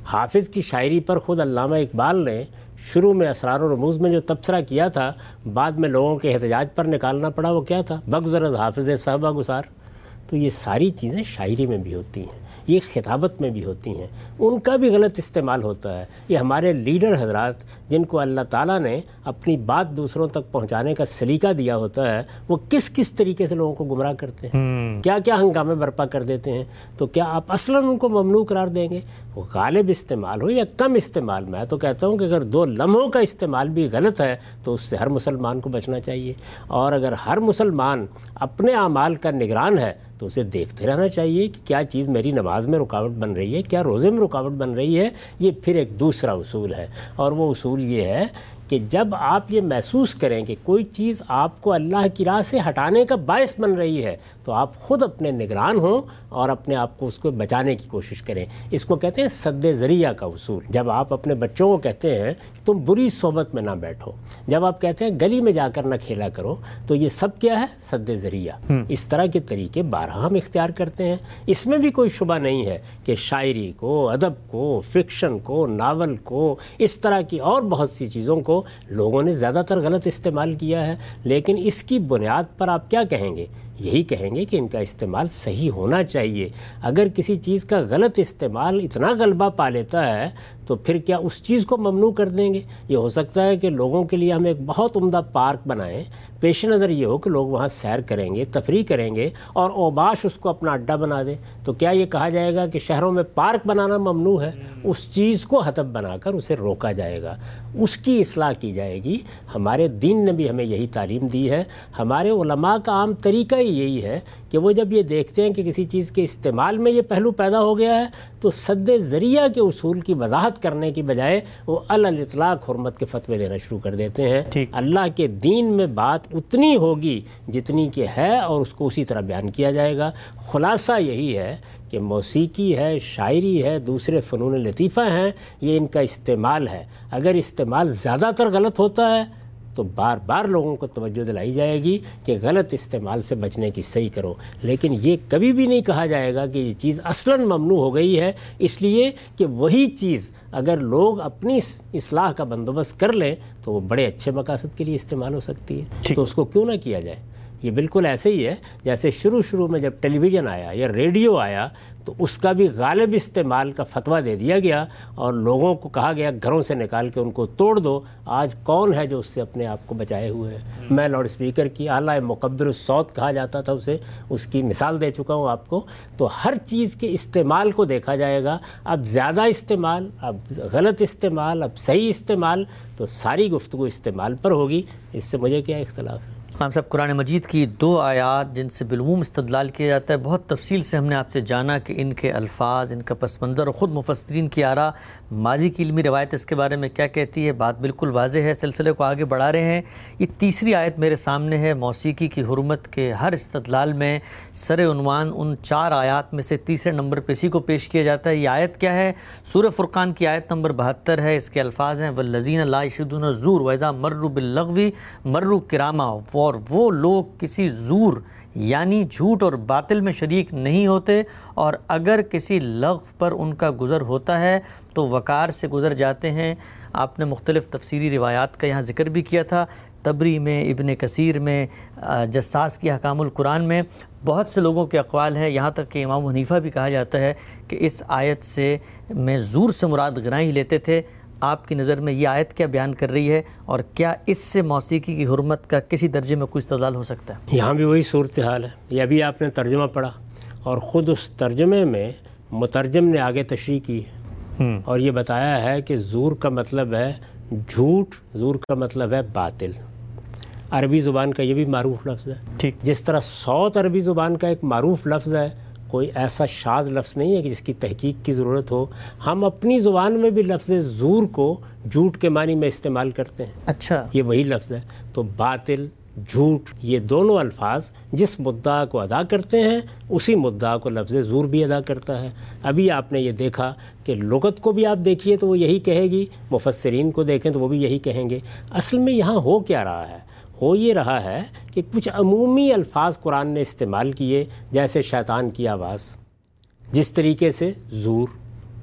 حافظ کی شاعری پر خود علامہ اقبال نے شروع میں اسرار و رموز میں جو تبصرہ کیا تھا بعد میں لوگوں کے احتجاج پر نکالنا پڑا وہ کیا تھا؟ بگزرز حافظ صحبہ گسار۔ تو یہ ساری چیزیں شاعری میں بھی ہوتی ہیں یہ خطابت میں بھی ہوتی ہیں۔ ان کا بھی غلط استعمال ہوتا ہے۔ یہ ہمارے لیڈر حضرات جن کو اللہ تعالیٰ نے اپنی بات دوسروں تک پہنچانے کا سلیقہ دیا ہوتا ہے وہ کس کس طریقے سے لوگوں کو گمراہ کرتے ہیں؟ کیا کیا ہنگامے برپا کر دیتے ہیں؟ تو کیا آپ اصلاً ان کو ممنوع قرار دیں گے؟ وہ غالب استعمال ہو یا کم استعمال میں تو کہتا ہوں کہ اگر دو لمحوں کا استعمال بھی غلط ہے تو اس سے ہر مسلمان کو بچنا چاہیے۔ اور اگر ہر مسلمان اپنے اعمال کا نگران ہے تو اسے دیکھتے رہنا چاہیے کہ کیا چیز میری نماز میں رکاوٹ بن رہی ہے، کیا روزے میں رکاوٹ بن رہی ہے، یہ پھر ایک دوسرا اصول ہے۔ اور وہ اصول یہ ہے کہ جب آپ یہ محسوس کریں کہ کوئی چیز آپ کو اللہ کی راہ سے ہٹانے کا باعث بن رہی ہے تو آپ خود اپنے نگران ہوں اور اپنے آپ کو اس کو بچانے کی کوشش کریں۔ اس کو کہتے ہیں صد ذریعہ کا اصول۔ جب آپ اپنے بچوں کو کہتے ہیں کہ تم بری صحبت میں نہ بیٹھو جب آپ کہتے ہیں گلی میں جا کر نہ کھیلا کرو تو یہ سب کیا ہے؟ صد ذریعہ۔ اس طرح کے طریقے بارہ ہم اختیار کرتے ہیں۔ اس میں بھی کوئی شبہ نہیں ہے کہ شاعری کو ادب کو فکشن کو ناول کو اس طرح کی اور بہت سی چیزوں کو لوگوں نے زیادہ تر غلط استعمال کیا ہے۔ لیکن اس کی بنیاد پر آپ کیا کہیں گے؟ یہی کہیں گے کہ ان کا استعمال صحیح ہونا چاہیے۔ اگر کسی چیز کا غلط استعمال اتنا غلبہ پا لیتا ہے تو پھر کیا اس چیز کو ممنوع کر دیں گے؟ یہ ہو سکتا ہے کہ لوگوں کے لیے ہم ایک بہت عمدہ پارک بنائیں، پیش نظر یہ ہو کہ لوگ وہاں سیر کریں گے، تفریح کریں گے اور اوباش اس کو اپنا اڈا بنا دیں۔ تو کیا یہ کہا جائے گا کہ شہروں میں پارک بنانا ممنوع ہے؟ اس چیز کو ہدف بنا کر اسے روکا جائے گا۔ اس کی اصلاح کی جائے گی۔ ہمارے دین نے بھی ہمیں یہی تعلیم دی ہے۔ ہمارے علماء کا عام طریقہ ہی یہی ہے کہ وہ جب یہ دیکھتے ہیں کہ کسی چیز کے استعمال میں یہ پہلو پیدا ہو گیا ہے تو صد ذریعہ کے اصول کی وضاحت کرنے کی بجائے وہ الاطلاق حرمت کے فتوے دینا شروع کر دیتے ہیں۔ اللہ کے دین میں بات اتنی ہوگی جتنی کہ ہے اور اس کو اسی طرح بیان کیا جائے گا۔ خلاصہ یہی ہے کہ موسیقی ہے شاعری ہے دوسرے فنون لطیفہ ہیں یہ ان کا استعمال ہے۔ اگر استعمال زیادہ تر غلط ہوتا ہے تو بار بار لوگوں کو توجہ دلائی جائے گی کہ غلط استعمال سے بچنے کی صحیح کرو۔ لیکن یہ کبھی بھی نہیں کہا جائے گا کہ یہ چیز اصلاً ممنوع ہو گئی ہے۔ اس لیے کہ وہی چیز اگر لوگ اپنی اصلاح کا بندوبست کر لیں تو وہ بڑے اچھے مقاصد کے لیے استعمال ہو سکتی ہے۔ تو اس کو کیوں نہ کیا جائے؟ یہ بالکل ایسے ہی ہے جیسے شروع شروع میں جب ٹیلی ویژن آیا یا ریڈیو آیا تو اس کا بھی غالب استعمال کا فتویٰ دے دیا گیا اور لوگوں کو کہا گیا گھروں سے نکال کے ان کو توڑ دو۔ آج کون ہے جو اس سے اپنے آپ کو بچائے ہوئے ہیں میں لاؤڈ اسپیکر کی اعلیٰ مقبر الصوت کہا جاتا تھا اسے، اس کی مثال دے چکا ہوں آپ کو۔ تو ہر چیز کے استعمال کو دیکھا جائے گا۔ اب زیادہ استعمال، اب غلط استعمال، اب صحیح استعمال، تو ساری گفتگو استعمال پر ہوگی۔ اس سے مجھے کیا اختلاف ہے؟ امام صاحب، قرآن مجید کی دو آیات جن سے بالعموم استدلال کیا جاتا ہے، بہت تفصیل سے ہم نے آپ سے جانا کہ ان کے الفاظ، ان کا پس منظر اور خود مفسرین کی آرا، ماضی کی علمی روایت اس کے بارے میں کیا کہتی ہے؟ بات بالکل واضح ہے، سلسلے کو آگے بڑھا رہے ہیں۔ یہ تیسری آیت میرے سامنے ہے، موسیقی کی حرمت کے ہر استدلال میں سر عنوان ان چار آیات میں سے تیسرے نمبر پہ اسی کو پیش کیا جاتا ہے۔ یہ آیت کیا ہے؟ سورہ فرقان کی آیت نمبر بہتر ہے، اس کے الفاظ ہیں والذین لا یشدون زور ویزا مرو باللغوی مرو کرامہ اور وہ لوگ کسی زور یعنی جھوٹ اور باطل میں شریک نہیں ہوتے اور اگر کسی لغو پر ان کا گزر ہوتا ہے تو وقار سے گزر جاتے ہیں۔ آپ نے مختلف تفسیری روایات کا یہاں ذکر بھی کیا تھا۔ تبری میں، ابن کثیر میں، جساس کی حکام القرآن میں بہت سے لوگوں کے اقوال ہیں۔ یہاں تک کہ امام حنیفہ بھی کہا جاتا ہے کہ اس آیت سے میں زور سے مراد گناہ ہی لیتے تھے۔ آپ کی نظر میں یہ آیت کیا بیان کر رہی ہے اور کیا اس سے موسیقی کی حرمت کا کسی درجے میں کوئی استدال ہو سکتا ہے؟ یہاں بھی وہی صورتحال ہے۔ یہ ابھی آپ نے ترجمہ پڑھا اور خود اس ترجمے میں مترجم نے آگے تشریح کی ہے۔ اور یہ بتایا ہے کہ زور کا مطلب ہے جھوٹ زور کا مطلب ہے باطل۔ عربی زبان کا یہ بھی معروف لفظ ہے۔ ٹھیک۔ جس طرح سوت عربی زبان کا ایک معروف لفظ ہے کوئی ایسا شاز لفظ نہیں ہے کہ جس کی تحقیق کی ضرورت ہو۔ ہم اپنی زبان میں بھی لفظ زور کو جھوٹ کے معنی میں استعمال کرتے ہیں۔ اچھا۔ یہ وہی لفظ ہے۔ تو باطل جھوٹ یہ دونوں الفاظ جس مدعا کو ادا کرتے ہیں اسی مدعا کو لفظ زور بھی ادا کرتا ہے۔ ابھی آپ نے یہ دیکھا کہ لغت کو بھی آپ دیکھیے تو وہ یہی کہے گی مفسرین کو دیکھیں تو وہ بھی یہی کہیں گے۔ اصل میں یہاں ہو کیا رہا ہے؟ ہو یہ رہا ہے کہ کچھ عمومی الفاظ قرآن نے استعمال کیے جیسے شیطان کی آواز۔ جس طریقے سے زور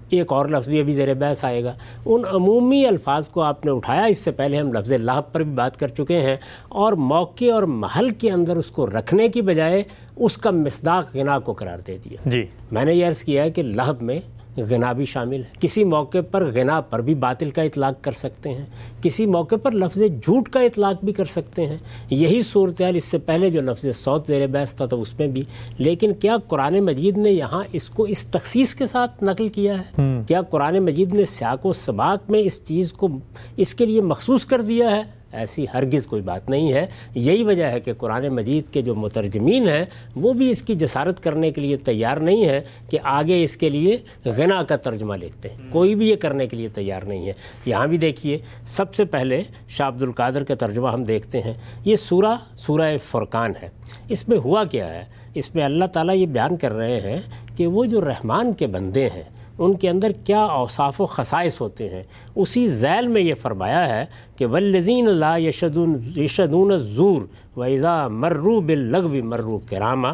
ایک اور لفظ بھی ابھی زیر بحث آئے گا۔ ان عمومی الفاظ کو آپ نے اٹھایا اس سے پہلے ہم لفظ لہب پر بھی بات کر چکے ہیں۔ اور موقع اور محل کے اندر اس کو رکھنے کی بجائے اس کا مصداق غنا کو قرار دے دیا۔ جی۔ میں نے یہ عرض کیا ہے کہ لہب میں غنا بھی شامل ہے۔ کسی موقع پر غنا پر بھی باطل کا اطلاق کر سکتے ہیں۔ کسی موقع پر لفظ جھوٹ کا اطلاق بھی کر سکتے ہیں۔ یہی صورتحال اس سے پہلے جو لفظ سوت زیر بحث تھا تو اس میں بھی۔ لیکن کیا قرآن مجید نے یہاں اس کو اس تخصیص کے ساتھ نقل کیا ہے؟ کیا قرآن مجید نے سیاق و سباق میں اس چیز کو اس کے لیے مخصوص کر دیا ہے؟ ایسی ہرگز کوئی بات نہیں ہے۔ یہی وجہ ہے کہ قرآن مجید کے جو مترجمین ہیں وہ بھی اس کی جسارت کرنے کے لیے تیار نہیں ہے کہ آگے اس کے لیے غنا کا ترجمہ لکھتے ہیں۔ کوئی بھی یہ کرنے کے لیے تیار نہیں ہے۔ یہاں بھی دیکھیے سب سے پہلے شاہ عبد القادر کا ترجمہ ہم دیکھتے ہیں۔ یہ سورہ سورہ فرقان ہے۔ اس میں ہوا کیا ہے؟ اس میں اللہ تعالیٰ یہ بیان کر رہے ہیں کہ وہ جو رحمان کے بندے ہیں ان کے اندر کیا اوصاف و خصائص ہوتے ہیں؟ اسی ذیل میں یہ فرمایا ہے کہ ولزین اللہ یشدون یشدون زور ویزا مرو بل مرو کرامہ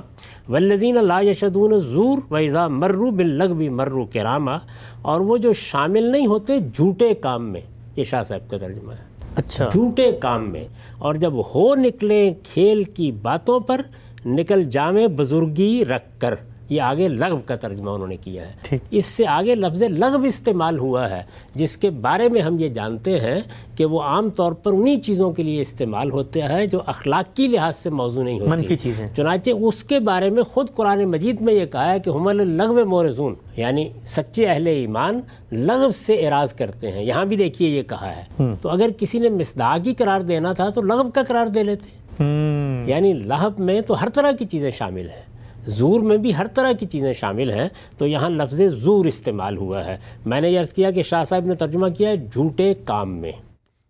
ولزین اللہ یشدون زور ویزا مرو بل مرو کرامہ اور وہ جو شامل نہیں ہوتے جھوٹے کام میں۔ یہ شاہ صاحب کا ترجمہ ہے۔ اچھا۔ جھوٹے کام میں۔ اور جب ہو نکلیں کھیل کی باتوں پر نکل جامع بزرگی رکھ کر۔ یہ آگے لغو کا ترجمہ انہوں نے کیا ہے۔ اس سے آگے لفظ لغو استعمال ہوا ہے جس کے بارے میں ہم یہ جانتے ہیں کہ وہ عام طور پر انہی چیزوں کے لیے استعمال ہوتے ہیں جو اخلاقی لحاظ سے موضوع نہیں ہوتی۔ منفی چیزیں۔ چنانچہ اس کے بارے میں خود قرآن مجید میں یہ کہا ہے کہ حمل لغو مورزون یعنی سچے اہل ایمان لغو سے اعراض کرتے ہیں۔ یہاں بھی دیکھیے یہ کہا ہے۔ تو اگر کسی نے مصداقی قرار دینا تھا تو لغو کا قرار دے لیتے۔ یعنی لہب میں تو ہر طرح کی چیزیں شامل ہیں۔ زور میں بھی ہر طرح کی چیزیں شامل ہیں، تو یہاں لفظ زور استعمال ہوا ہے۔ میں نے یہ عرض کیا کہ شاہ صاحب نے ترجمہ کیا ہے جھوٹے کام میں۔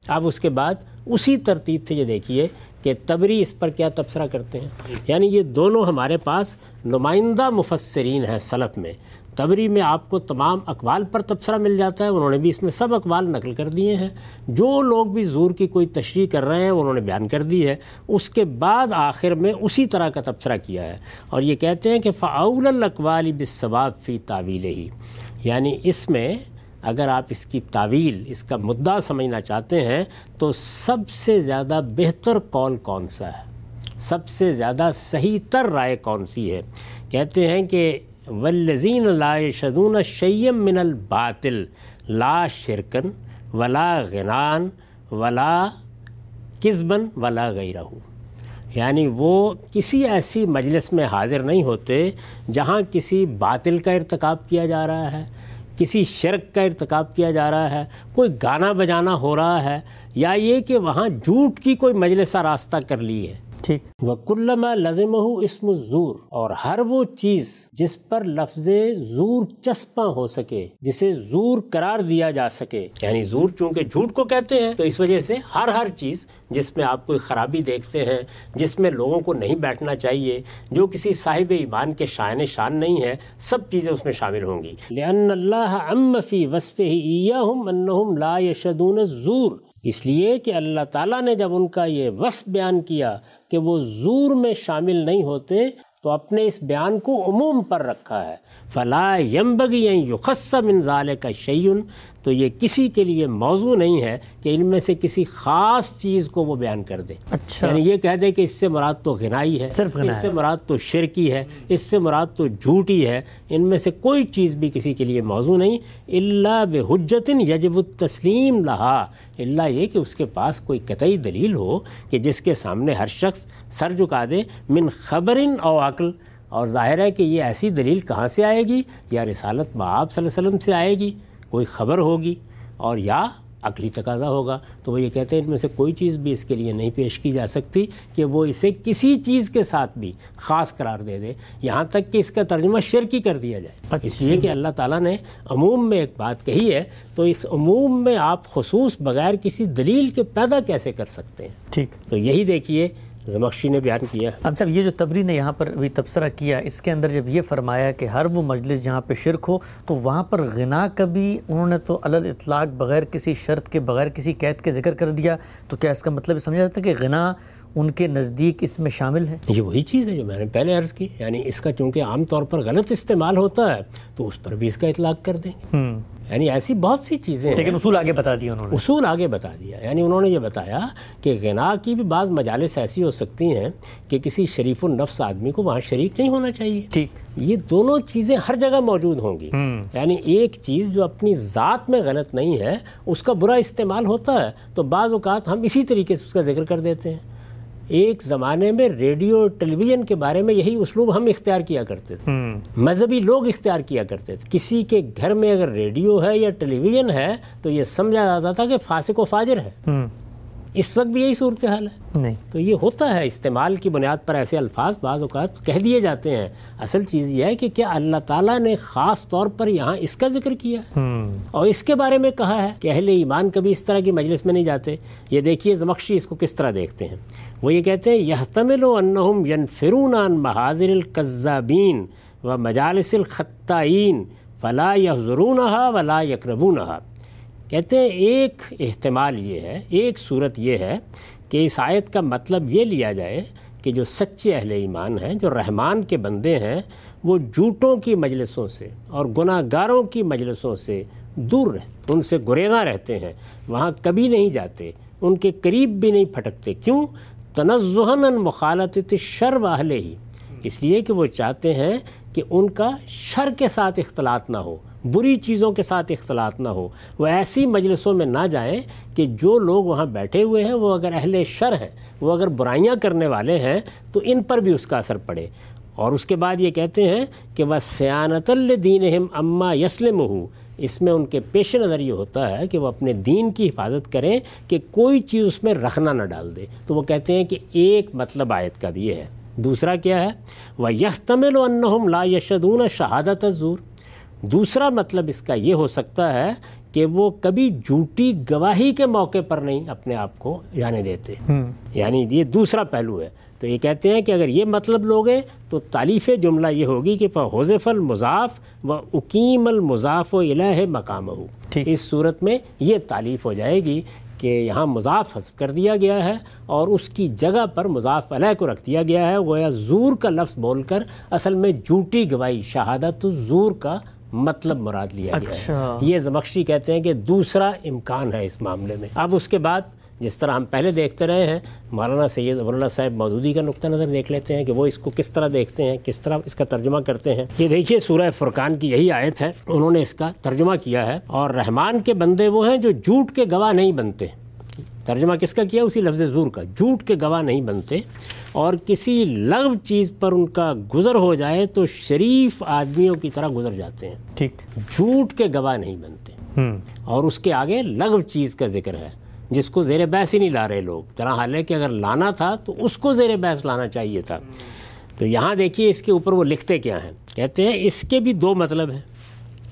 اب اس کے بعد اسی ترتیب سے یہ دیکھیے کہ تبری اس پر کیا تبصرہ کرتے ہیں۔ یعنی یہ دونوں ہمارے پاس نمائندہ مفسرین ہیں سلف میں۔ تبری میں آپ کو تمام اقوال پر تبصرہ مل جاتا ہے، انہوں نے بھی اس میں سب اقوال نقل کر دیے ہیں۔ جو لوگ بھی زور کی کوئی تشریح کر رہے ہیں، انہوں نے بیان کر دی ہے۔ اس کے بعد آخر میں اسی طرح کا تبصرہ کیا ہے۔ اور یہ کہتے ہیں کہ فعول الاقوال بصواب فی تعویل ہی یعنی اس میں اگر آپ اس کی تعویل، اس کا مدعا سمجھنا چاہتے ہیں، تو سب سے زیادہ بہتر قول کون سا ہے؟ سب سے زیادہ صحیح تر رائے کون سی ہے؟ کہتے ہیں کہ والذین لا یشدون شیم من الباطل، لا شرکن، ولا غنان، ولا کذبن، ولا غیرہ۔ یعنی وہ کسی ایسی مجلس میں حاضر نہیں ہوتے جہاں کسی باطل کا ارتکاب کیا جا رہا ہے، کسی شرک کا ارتکاب کیا جا رہا ہے، کوئی گانا بجانا ہو رہا ہے، یا یہ کہ وہاں جھوٹ کی کوئی مجلسہ راستہ کر لی ہے۔ ٹھیک۔ وکلما لازم اسم زور اور ہر وہ چیز جس پر لفظ زور چسپاں ہو سکے، جسے زور قرار دیا جا سکے۔ یعنی زور چونکہ جھوٹ کو کہتے ہیں، تو اس وجہ سے ہر ہر چیز جس میں آپ کوئی خرابی دیکھتے ہیں، جس میں لوگوں کو نہیں بیٹھنا چاہیے، جو کسی صاحب ایمان کے شائن شان نہیں ہے سب چیزیں اس میں شامل ہوں گی۔ لأن اللہ ام فی وصف ایہم انہم لا یشدون الزور۔ اس لیے کہ اللہ تعالیٰ نے جب ان کا یہ وصف بیان کیا کہ وہ زور میں شامل نہیں ہوتے تو اپنے اس بیان کو عموم پر رکھا ہے۔ فلا یمبگی یخص من کا شعین تو یہ کسی کے لیے موضوع نہیں ہے کہ ان میں سے کسی خاص چیز کو وہ بیان کر دے۔ اچھا۔ یعنی یہ کہہ دے کہ اس سے مراد تو غنائی ہے صرف اس سے مراد تو شرکی ہے اس سے مراد تو جھوٹی ہے۔ ان میں سے کوئی چیز بھی کسی کے لیے موضوع نہیں۔ اللہ بحجتن یجب التسلیم لہا اللہ یہ کہ اس کے پاس کوئی قطعی دلیل ہو کہ جس کے سامنے ہر شخص سر جھکا دے من خبرن او عقل۔ اور ظاہر ہے کہ یہ ایسی دلیل کہاں سے آئے گی؟ یا رسالت بآب صلی اللہ علیہ وسلم سے آئے گی۔ کوئی خبر ہوگی اور یا عقلی تقاضا ہوگا۔ تو وہ یہ کہتے ہیں ان میں سے کوئی چیز بھی اس کے لیے نہیں پیش کی جا سکتی کہ وہ اسے کسی چیز کے ساتھ بھی خاص قرار دے دے یہاں تک کہ اس کا ترجمہ شرکی کر دیا جائے۔ اس لیے کہ اللہ تعالیٰ نے عموم میں ایک بات کہی ہے تو اس عموم میں آپ خصوص بغیر کسی دلیل کے پیدا کیسے کر سکتے ہیں؟ ٹھیک۔ تو یہی دیکھیے زمخشی نے بیان کیا۔ ہم صاحب یہ جو تبری نے یہاں پر ابھی تبصرہ کیا، اس کے اندر جب یہ فرمایا کہ ہر وہ مجلس جہاں پہ شرک ہو، تو وہاں پر غنا کبھی انہوں نے تو علل اطلاق بغیر کسی شرط کے، بغیر کسی قید کے ذکر کر دیا۔ تو کیا اس کا مطلب یہ سمجھا جاتا ہے کہ غنا ان کے نزدیک اس میں شامل ہے یہ وہی چیز ہے جو میں نے پہلے عرض کی یعنی اس کا چونکہ عام طور پر غلط استعمال ہوتا ہے تو اس پر بھی اس کا اطلاق کر دیں۔ گے یعنی ایسی بہت سی چیزیں ہیں۔ لیکن اصول آگے بتا دیا انہوں نے۔ اصول آگے بتا دیا۔ یعنی انہوں نے یہ بتایا کہ غنا کی بھی بعض مجالس ایسی ہو سکتی ہیں کہ کسی شریف النفس آدمی کو وہاں شریک نہیں ہونا چاہیے۔ ٹھیک۔ یہ دونوں چیزیں ہر جگہ موجود ہوں گی۔ یعنی ایک چیز جو اپنی ذات میں غلط نہیں ہے اس کا برا استعمال ہوتا ہے تو بعض اوقات ہم اسی طریقے سے اس کا ذکر کر دیتے ہیں۔ ایک زمانے میں ریڈیو ٹیلی ویژن کے بارے میں یہی اسلوب ہم اختیار کیا کرتے تھے۔ مذہبی لوگ اختیار کیا کرتے تھے۔ کسی کے گھر میں اگر ریڈیو ہے یا ٹیلی ویژن ہے تو یہ سمجھا جاتا تھا کہ فاسق و فاجر ہے۔ اس وقت بھی یہی صورتحال ہے؟ نہیں۔ تو یہ ہوتا ہے استعمال کی بنیاد پر ایسے الفاظ بعض اوقات کہہ دیے جاتے ہیں۔ اصل چیز یہ ہے کہ کیا اللہ تعالیٰ نے خاص طور پر یہاں اس کا ذکر کیا؟ ہے اور اس کے بارے میں کہا ہے کہ اہل ایمان کبھی اس طرح کی مجلس میں نہیں جاتے۔ یہ دیکھیے زمخشی اس کو کس طرح دیکھتے ہیں۔ وہ یہ کہتے ہیں یحتمل انہم ینفرون عن محاضر القذابین و مجالس کہتے ہیں ایک احتمال یہ ہے، ایک صورت یہ ہے کہ اس آیت کا مطلب یہ لیا جائے کہ جو سچے اہل ایمان ہیں، جو رحمان کے بندے ہیں، وہ جھوٹوں کی مجلسوں سے اور گناہ گاروں کی مجلسوں سے دور رہ، ان سے گریزاں رہتے ہیں، وہاں کبھی نہیں جاتے، ان کے قریب بھی نہیں پھٹکتے، کیوں؟ تنزہن مخالط شر واہل ہی اس لیے کہ وہ چاہتے ہیں کہ ان کا شر کے ساتھ اختلاط نہ ہو، بری چیزوں کے ساتھ اختلاط نہ ہو۔ وہ ایسی مجلسوں میں نہ جائیں کہ جو لوگ وہاں بیٹھے ہوئے ہیں، وہ اگر اہل شر ہیں، وہ اگر برائیاں کرنے والے ہیں، تو ان پر بھی اس کا اثر پڑے۔ اور اس کے بعد یہ کہتے ہیں کہ وہ سیانت الدین اماں یسلم ہو اس میں ان کے پیش نظر یہ ہوتا ہے کہ وہ اپنے دین کی حفاظت کریں کہ کوئی چیز اس میں رکھنا نہ ڈال دے۔ تو وہ کہتے ہیں کہ ایک مطلب آیت کا یہ ہے۔ دوسرا کیا ہے؟ وہ یختمل و لا یشدون شہادت دوسرا مطلب اس کا یہ ہو سکتا ہے کہ وہ کبھی جھوٹی گواہی کے موقع پر نہیں اپنے آپ کو جانے دیتے۔ یعنی یہ دوسرا پہلو ہے۔ تو یہ کہتے ہیں کہ اگر یہ مطلب لوگے تو تعلیف جملہ یہ ہوگی کہ حوضف المضاف و اکیم المضاف و الہ مقام ہو اس صورت میں یہ تعلیف ہو جائے گی کہ یہاں مضاف حذف کر دیا گیا ہے اور اس کی جگہ پر مضاف علیہ کو رکھ دیا گیا ہے گویا زور کا لفظ بول کر اصل میں جھوٹی گواہی شہادت زور کا مطلب مراد لیا گیا ہے اچھا۔ یہ زمخشی کہتے ہیں کہ دوسرا امکان ہے اس معاملے میں اب اس کے بعد جس طرح ہم پہلے دیکھتے رہے ہیں مولانا سید ابر اللہ صاحب مودودی کا نقطہ نظر دیکھ لیتے ہیں کہ وہ اس کو کس طرح دیکھتے ہیں کس طرح اس کا ترجمہ کرتے ہیں۔ یہ دیکھیے سورہ فرقان کی یہی آیت ہے انہوں نے اس کا ترجمہ کیا ہے۔ اور رحمان کے بندے وہ ہیں جو جھوٹ کے گواہ نہیں بنتے۔ ترجمہ کس کا کیا؟ اسی لفظ زور کا۔ جھوٹ کے گواہ نہیں بنتے۔ اور کسی لغو چیز پر ان کا گزر ہو جائے تو شریف آدمیوں کی طرح گزر جاتے ہیں۔ ٹھیک۔ جھوٹ کے گواہ نہیں بنتے۔ اور اس کے آگے لغو چیز کا ذکر ہے۔ جس کو زیر بحث ہی نہیں لا رہے لوگ۔ طرح حال ہے کہ اگر لانا تھا تو اس کو زیر بحث لانا چاہیے تھا۔ تو یہاں دیکھیے اس کے اوپر وہ لکھتے کیا ہیں۔ کہتے ہیں اس کے بھی دو مطلب ہیں۔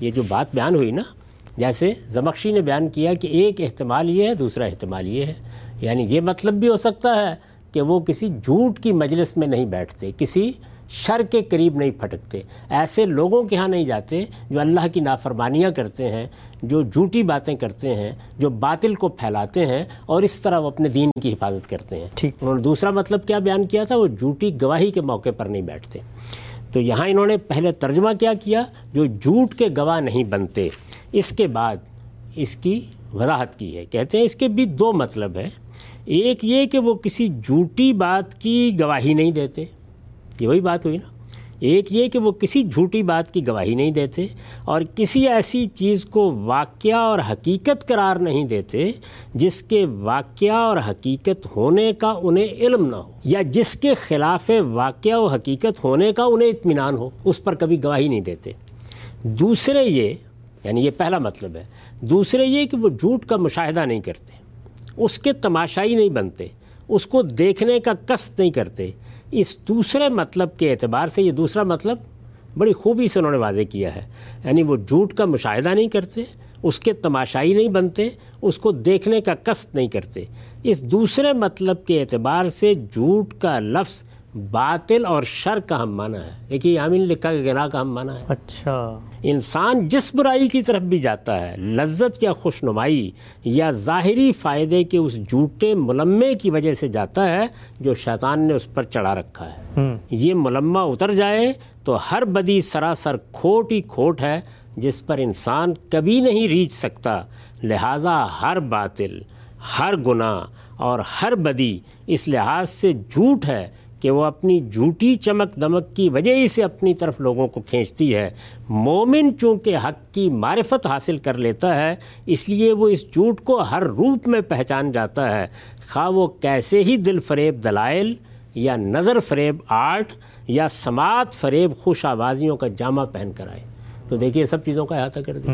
یہ جو بات بیان ہوئی نا، جیسے زمخشی نے بیان کیا کہ ایک احتمال یہ ہے، دوسرا احتمال یہ ہے۔ یعنی یہ مطلب بھی ہو سکتا ہے کہ وہ کسی جھوٹ کی مجلس میں نہیں بیٹھتے، کسی شر کے قریب نہیں پھٹکتے۔ ایسے لوگوں کے ہاں نہیں جاتے جو اللہ کی نافرمانیاں کرتے ہیں جو جھوٹی باتیں کرتے ہیں جو باطل کو پھیلاتے ہیں اور اس طرح وہ اپنے دین کی حفاظت کرتے ہیں۔ ٹھیک۔ انہوں نے دوسرا مطلب کیا بیان کیا تھا؟ وہ جھوٹی گواہی کے موقع پر نہیں بیٹھتے۔ تو یہاں انہوں نے پہلے ترجمہ کیا کیا جو جھوٹ کے گواہ نہیں بنتے۔ اس کے بعد اس کی وضاحت کی ہے۔ کہتے ہیں اس کے بھی دو مطلب ہے ایک یہ کہ وہ کسی جھوٹی بات کی گواہی نہیں دیتے۔ یہ وہی بات ہوئی نا۔ ایک یہ کہ وہ کسی جھوٹی بات کی گواہی نہیں دیتے اور کسی ایسی چیز کو واقعہ اور حقیقت قرار نہیں دیتے جس کے واقعہ اور حقیقت ہونے کا انہیں علم نہ ہو یا جس کے خلاف واقعہ و حقیقت ہونے کا انہیں اطمینان ہو، اس پر کبھی گواہی نہیں دیتے۔ دوسرے یہ یعنی یہ پہلا مطلب ہے، دوسرے یہ کہ وہ جھوٹ کا مشاہدہ نہیں کرتے، اس کے تماشائی نہیں بنتے، اس کو دیکھنے کا قصد نہیں کرتے اس دوسرے مطلب کے اعتبار سے یہ دوسرا مطلب بڑی خوبی سے انہوں نے واضح کیا ہے۔ یعنی وہ جھوٹ کا مشاہدہ نہیں کرتے، اس کے تماشائی نہیں بنتے، اس کو دیکھنے کا قصد نہیں کرتے۔ اس دوسرے مطلب کے اعتبار سے جھوٹ کا لفظ باطل اور شر کا ہم مانا ہے۔ ایک ہی یامین لکھا کہ گناہ کا ہم مانا ہے۔ اچھا۔ انسان جس برائی کی طرف بھی جاتا ہے لذت یا خوش نمائی یا ظاہری فائدے کے اس جھوٹے ملمے کی وجہ سے جاتا ہے جو شیطان نے اس پر چڑھا رکھا ہے۔ یہ ملمہ اتر جائے تو ہر بدی سراسر کھوٹ ہی کھوٹ ہے جس پر انسان کبھی نہیں ریچ سکتا۔ لہٰذا ہر باطل ہر گناہ اور ہر بدی اس لحاظ سے جھوٹ ہے کہ وہ اپنی جھوٹی چمک دمک کی وجہ ہی سے اپنی طرف لوگوں کو کھینچتی ہے۔ مومن چونکہ حق کی معرفت حاصل کر لیتا ہے، اس لیے وہ اس جھوٹ کو ہر روپ میں پہچان جاتا ہے۔ خواہ وہ کیسے ہی دل فریب دلائل یا نظر فریب آرٹ یا سماعت فریب خوش آوازیوں کا جامع پہن کر آئے۔ تو دیکھیے سب چیزوں کا احاطہ کر دیا۔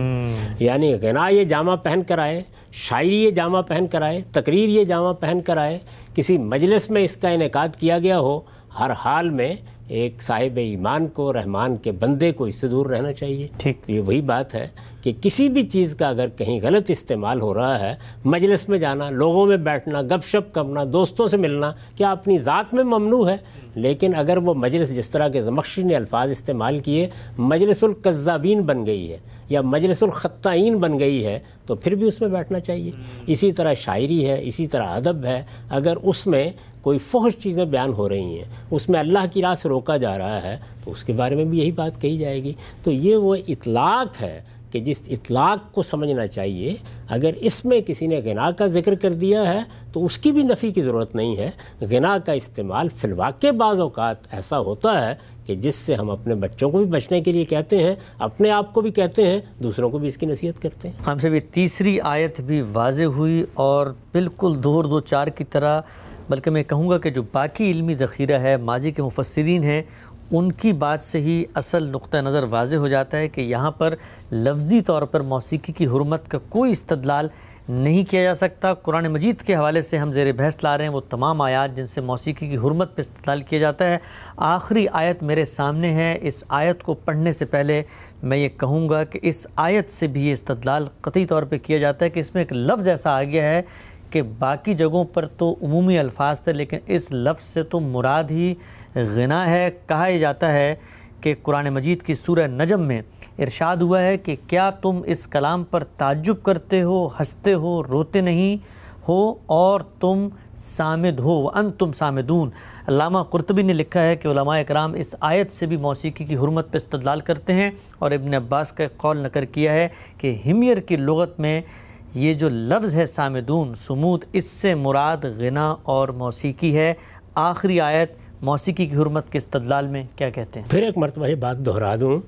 یعنی غنا یہ جامع پہن کر آئے شاعری یہ جامع پہن کر آئے تقریر یہ جامع پہن کر آئے کسی مجلس میں اس کا انعقاد کیا گیا ہو ہر حال میں ایک صاحب ایمان کو رحمان کے بندے کو اس سے دور رہنا چاہیے۔ ٹھیک۔ یہ وہی بات ہے کہ کسی بھی چیز کا اگر کہیں غلط استعمال ہو رہا ہے، مجلس میں جانا، لوگوں میں بیٹھنا، گپ شپ کرنا، دوستوں سے ملنا، کیا اپنی ذات میں ممنوع ہے؟ لیکن اگر وہ مجلس جس طرح کے زمخشی نے الفاظ استعمال کیے، مجلس القذابین بن گئی ہے یا مجلس الخطائین بن گئی ہے، تو پھر بھی اس میں بیٹھنا چاہیے۔ اسی طرح شاعری ہے، اسی طرح ادب ہے۔ اگر اس میں کوئی فحش چیزیں بیان ہو رہی ہیں، اس میں اللہ کی راہ سے روکا جا رہا ہے، تو اس کے بارے میں بھی یہی بات کہی جائے گی۔ تو یہ وہ اطلاق ہے کہ جس اطلاق کو سمجھنا چاہیے، اگر اس میں کسی نے غنا کا ذکر کر دیا ہے تو اس کی بھی نفی کی ضرورت نہیں ہے۔ غنا کا استعمال فی الواقع بعض اوقات ایسا ہوتا ہے کہ جس سے ہم اپنے بچوں کو بھی بچنے کے لیے کہتے ہیں، اپنے آپ کو بھی کہتے ہیں، دوسروں کو بھی اس کی نصیحت کرتے ہیں۔ ہم سے بھی تیسری آیت بھی واضح ہوئی اور بالکل دور دو چار کی طرح، بلکہ میں کہوں گا کہ جو باقی علمی ذخیرہ ہے، ماضی کے مفسرین ہیں ان کی بات سے ہی اصل نقطہ نظر واضح ہو جاتا ہے کہ یہاں پر لفظی طور پر موسیقی کی حرمت کا کوئی استدلال نہیں کیا جا سکتا۔ قرآن مجید کے حوالے سے ہم زیر بحث لا رہے ہیں، وہ تمام آیات جن سے موسیقی کی حرمت پہ استدلال کیا جاتا ہے۔ آخری آیت میرے سامنے ہے۔ اس آیت کو پڑھنے سے پہلے میں یہ کہوں گا کہ اس آیت سے بھی یہ استدلال قطعی طور پہ کیا جاتا ہے کہ اس میں ایک لفظ ایسا آ گیا ہے کہ باقی جگہوں پر تو عمومی الفاظ تھے، لیکن اس لفظ سے تو مراد ہی غنا ہے۔ کہا ہی جاتا ہے کہ قرآن مجید کی سورہ نجم میں ارشاد ہوا ہے کہ کیا تم اس کلام پر تعجب کرتے ہو، ہنستے ہو، روتے نہیں ہو اور تم سامد ہو۔ ان تم سامدون۔ علامہ قرطبی نے لکھا ہے کہ علماء اکرام اس آیت سے بھی موسیقی کی حرمت پہ استدلال کرتے ہیں اور ابن عباس کا قول نقر کیا ہے کہ ہمیر کی لغت میں یہ جو لفظ ہے سامدون، سمود، اس سے مراد غنا اور موسیقی ہے۔ آخری آیت موسیقی کی حرمت کے استدلال میں کیا کہتے ہیں؟ پھر ایک مرتبہ یہ بات دہرا دوں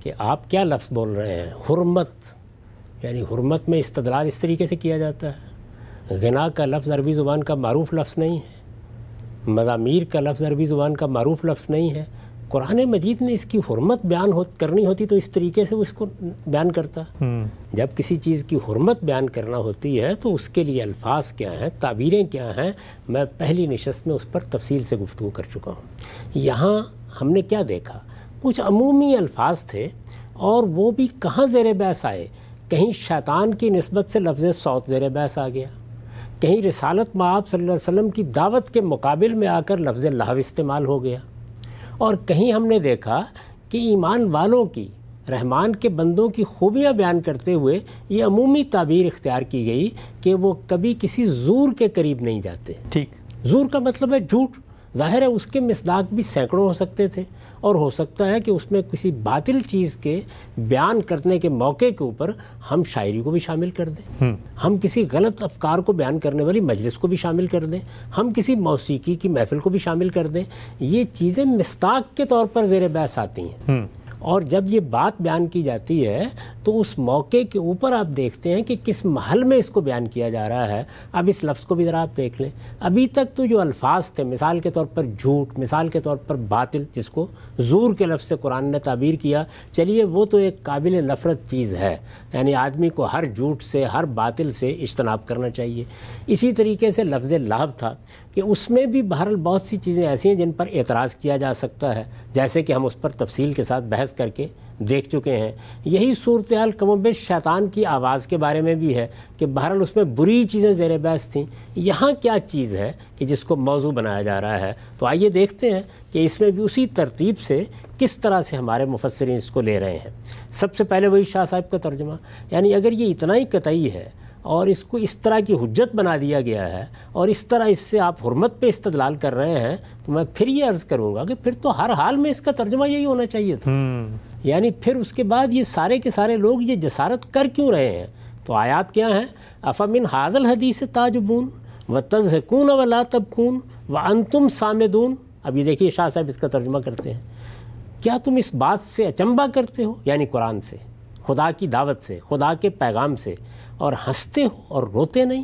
کہ آپ کیا لفظ بول رہے ہیں؟ حرمت یعنی حرمت میں استدلال اس طریقے سے کیا جاتا ہے؟ غنا کا لفظ عربی زبان کا معروف لفظ نہیں ہے، مضامیر کا لفظ عربی زبان کا معروف لفظ نہیں ہے قرآن مجید نے اس کی حرمت بیان ہو کرنی ہوتی تو اس طریقے سے وہ اس کو بیان کرتا۔ جب کسی چیز کی حرمت بیان کرنا ہوتی ہے تو اس کے لیے الفاظ کیا ہیں تعبیریں کیا ہیں میں پہلی نشست میں اس پر تفصیل سے گفتگو کر چکا ہوں۔ یہاں ہم نے کیا دیکھا؟ کچھ عمومی الفاظ تھے اور وہ بھی کہاں زیر بحث آئے؟ کہیں شیطان کی نسبت سے لفظ سوت زیر بحث آ گیا۔ کہیں رسالت معاب صلی اللہ علیہ وسلم کی دعوت کے مقابل میں آ کر لفظ لہو استعمال ہو گیا۔ اور کہیں ہم نے دیکھا کہ ایمان والوں کی رحمان کے بندوں کی خوبیاں بیان کرتے ہوئے یہ عمومی تعبیر اختیار کی گئی کہ وہ کبھی کسی زور کے قریب نہیں جاتے۔ ٹھیک۔ زور کا مطلب ہے جھوٹ۔ ظاہر ہے اس کے مصداق بھی سینکڑوں ہو سکتے تھے۔ اور ہو سکتا ہے کہ اس میں کسی باطل چیز کے بیان کرنے کے موقع کے اوپر ہم شاعری کو بھی شامل کر دیں۔ ہم۔ کسی غلط افکار کو بیان کرنے والی مجلس کو بھی شامل کر دیں۔ ہم کسی موسیقی کی محفل کو بھی شامل کر دیں۔ یہ چیزیں مستاق کے طور پر زیر بحث آتی ہیں۔ اور جب یہ بات بیان کی جاتی ہے تو اس موقع کے اوپر آپ دیکھتے ہیں کہ کس محل میں اس کو بیان کیا جا رہا ہے۔ اب اس لفظ کو بھی ذرا آپ دیکھ لیں۔ ابھی تک تو جو الفاظ تھے، مثال کے طور پر جھوٹ، مثال کے طور پر باطل، جس کو زور کے لفظ سے قرآن نے تعبیر کیا، چلیے وہ تو ایک قابل نفرت چیز ہے۔ یعنی آدمی کو ہر جھوٹ سے، ہر باطل سے اجتناب کرنا چاہیے۔ اسی طریقے سے لفظ لہب تھا۔ کہ اس میں بھی بہرحال بہت سی چیزیں ایسی ہیں جن پر اعتراض کیا جا سکتا ہے، جیسے کہ ہم اس پر تفصیل کے ساتھ بحث کر کے دیکھ چکے ہیں۔ یہی صورتحال کم و بیش شیطان کی آواز کے بارے میں بھی ہے کہ بہرحال اس میں بری چیزیں زیر بحث تھیں۔ یہاں کیا چیز ہے کہ جس کو موضوع بنایا جا رہا ہے؟ تو آئیے دیکھتے ہیں کہ اس میں بھی اسی ترتیب سے کس طرح سے ہمارے مفسرین اس کو لے رہے ہیں۔ سب سے پہلے وہی شاہ صاحب کا ترجمہ یعنی اگر یہ اتنا ہی قطعی ہے اور اس کو اس طرح کی حجت بنا دیا گیا ہے اور اس طرح اس سے آپ حرمت پہ استدلال کر رہے ہیں تو میں پھر یہ عرض کروں گا کہ پھر تو ہر حال میں اس کا ترجمہ یہی ہونا چاہیے تھا۔ یعنی پھر اس کے بعد یہ سارے کے سارے لوگ یہ جسارت کر کیوں رہے ہیں؟ تو آیات کیا ہیں؟ افامن حاضل حدیث تاجبون و تزکون و لا تبکون و انتم سامدون۔ اب یہ دیکھیے شاہ صاحب اس کا ترجمہ کرتے ہیں۔ کیا تم اس بات سے اچمبا کرتے ہو؟ یعنی قرآن سے۔ خدا کی دعوت سے خدا کے پیغام سے اور ہنستے ہو اور روتے نہیں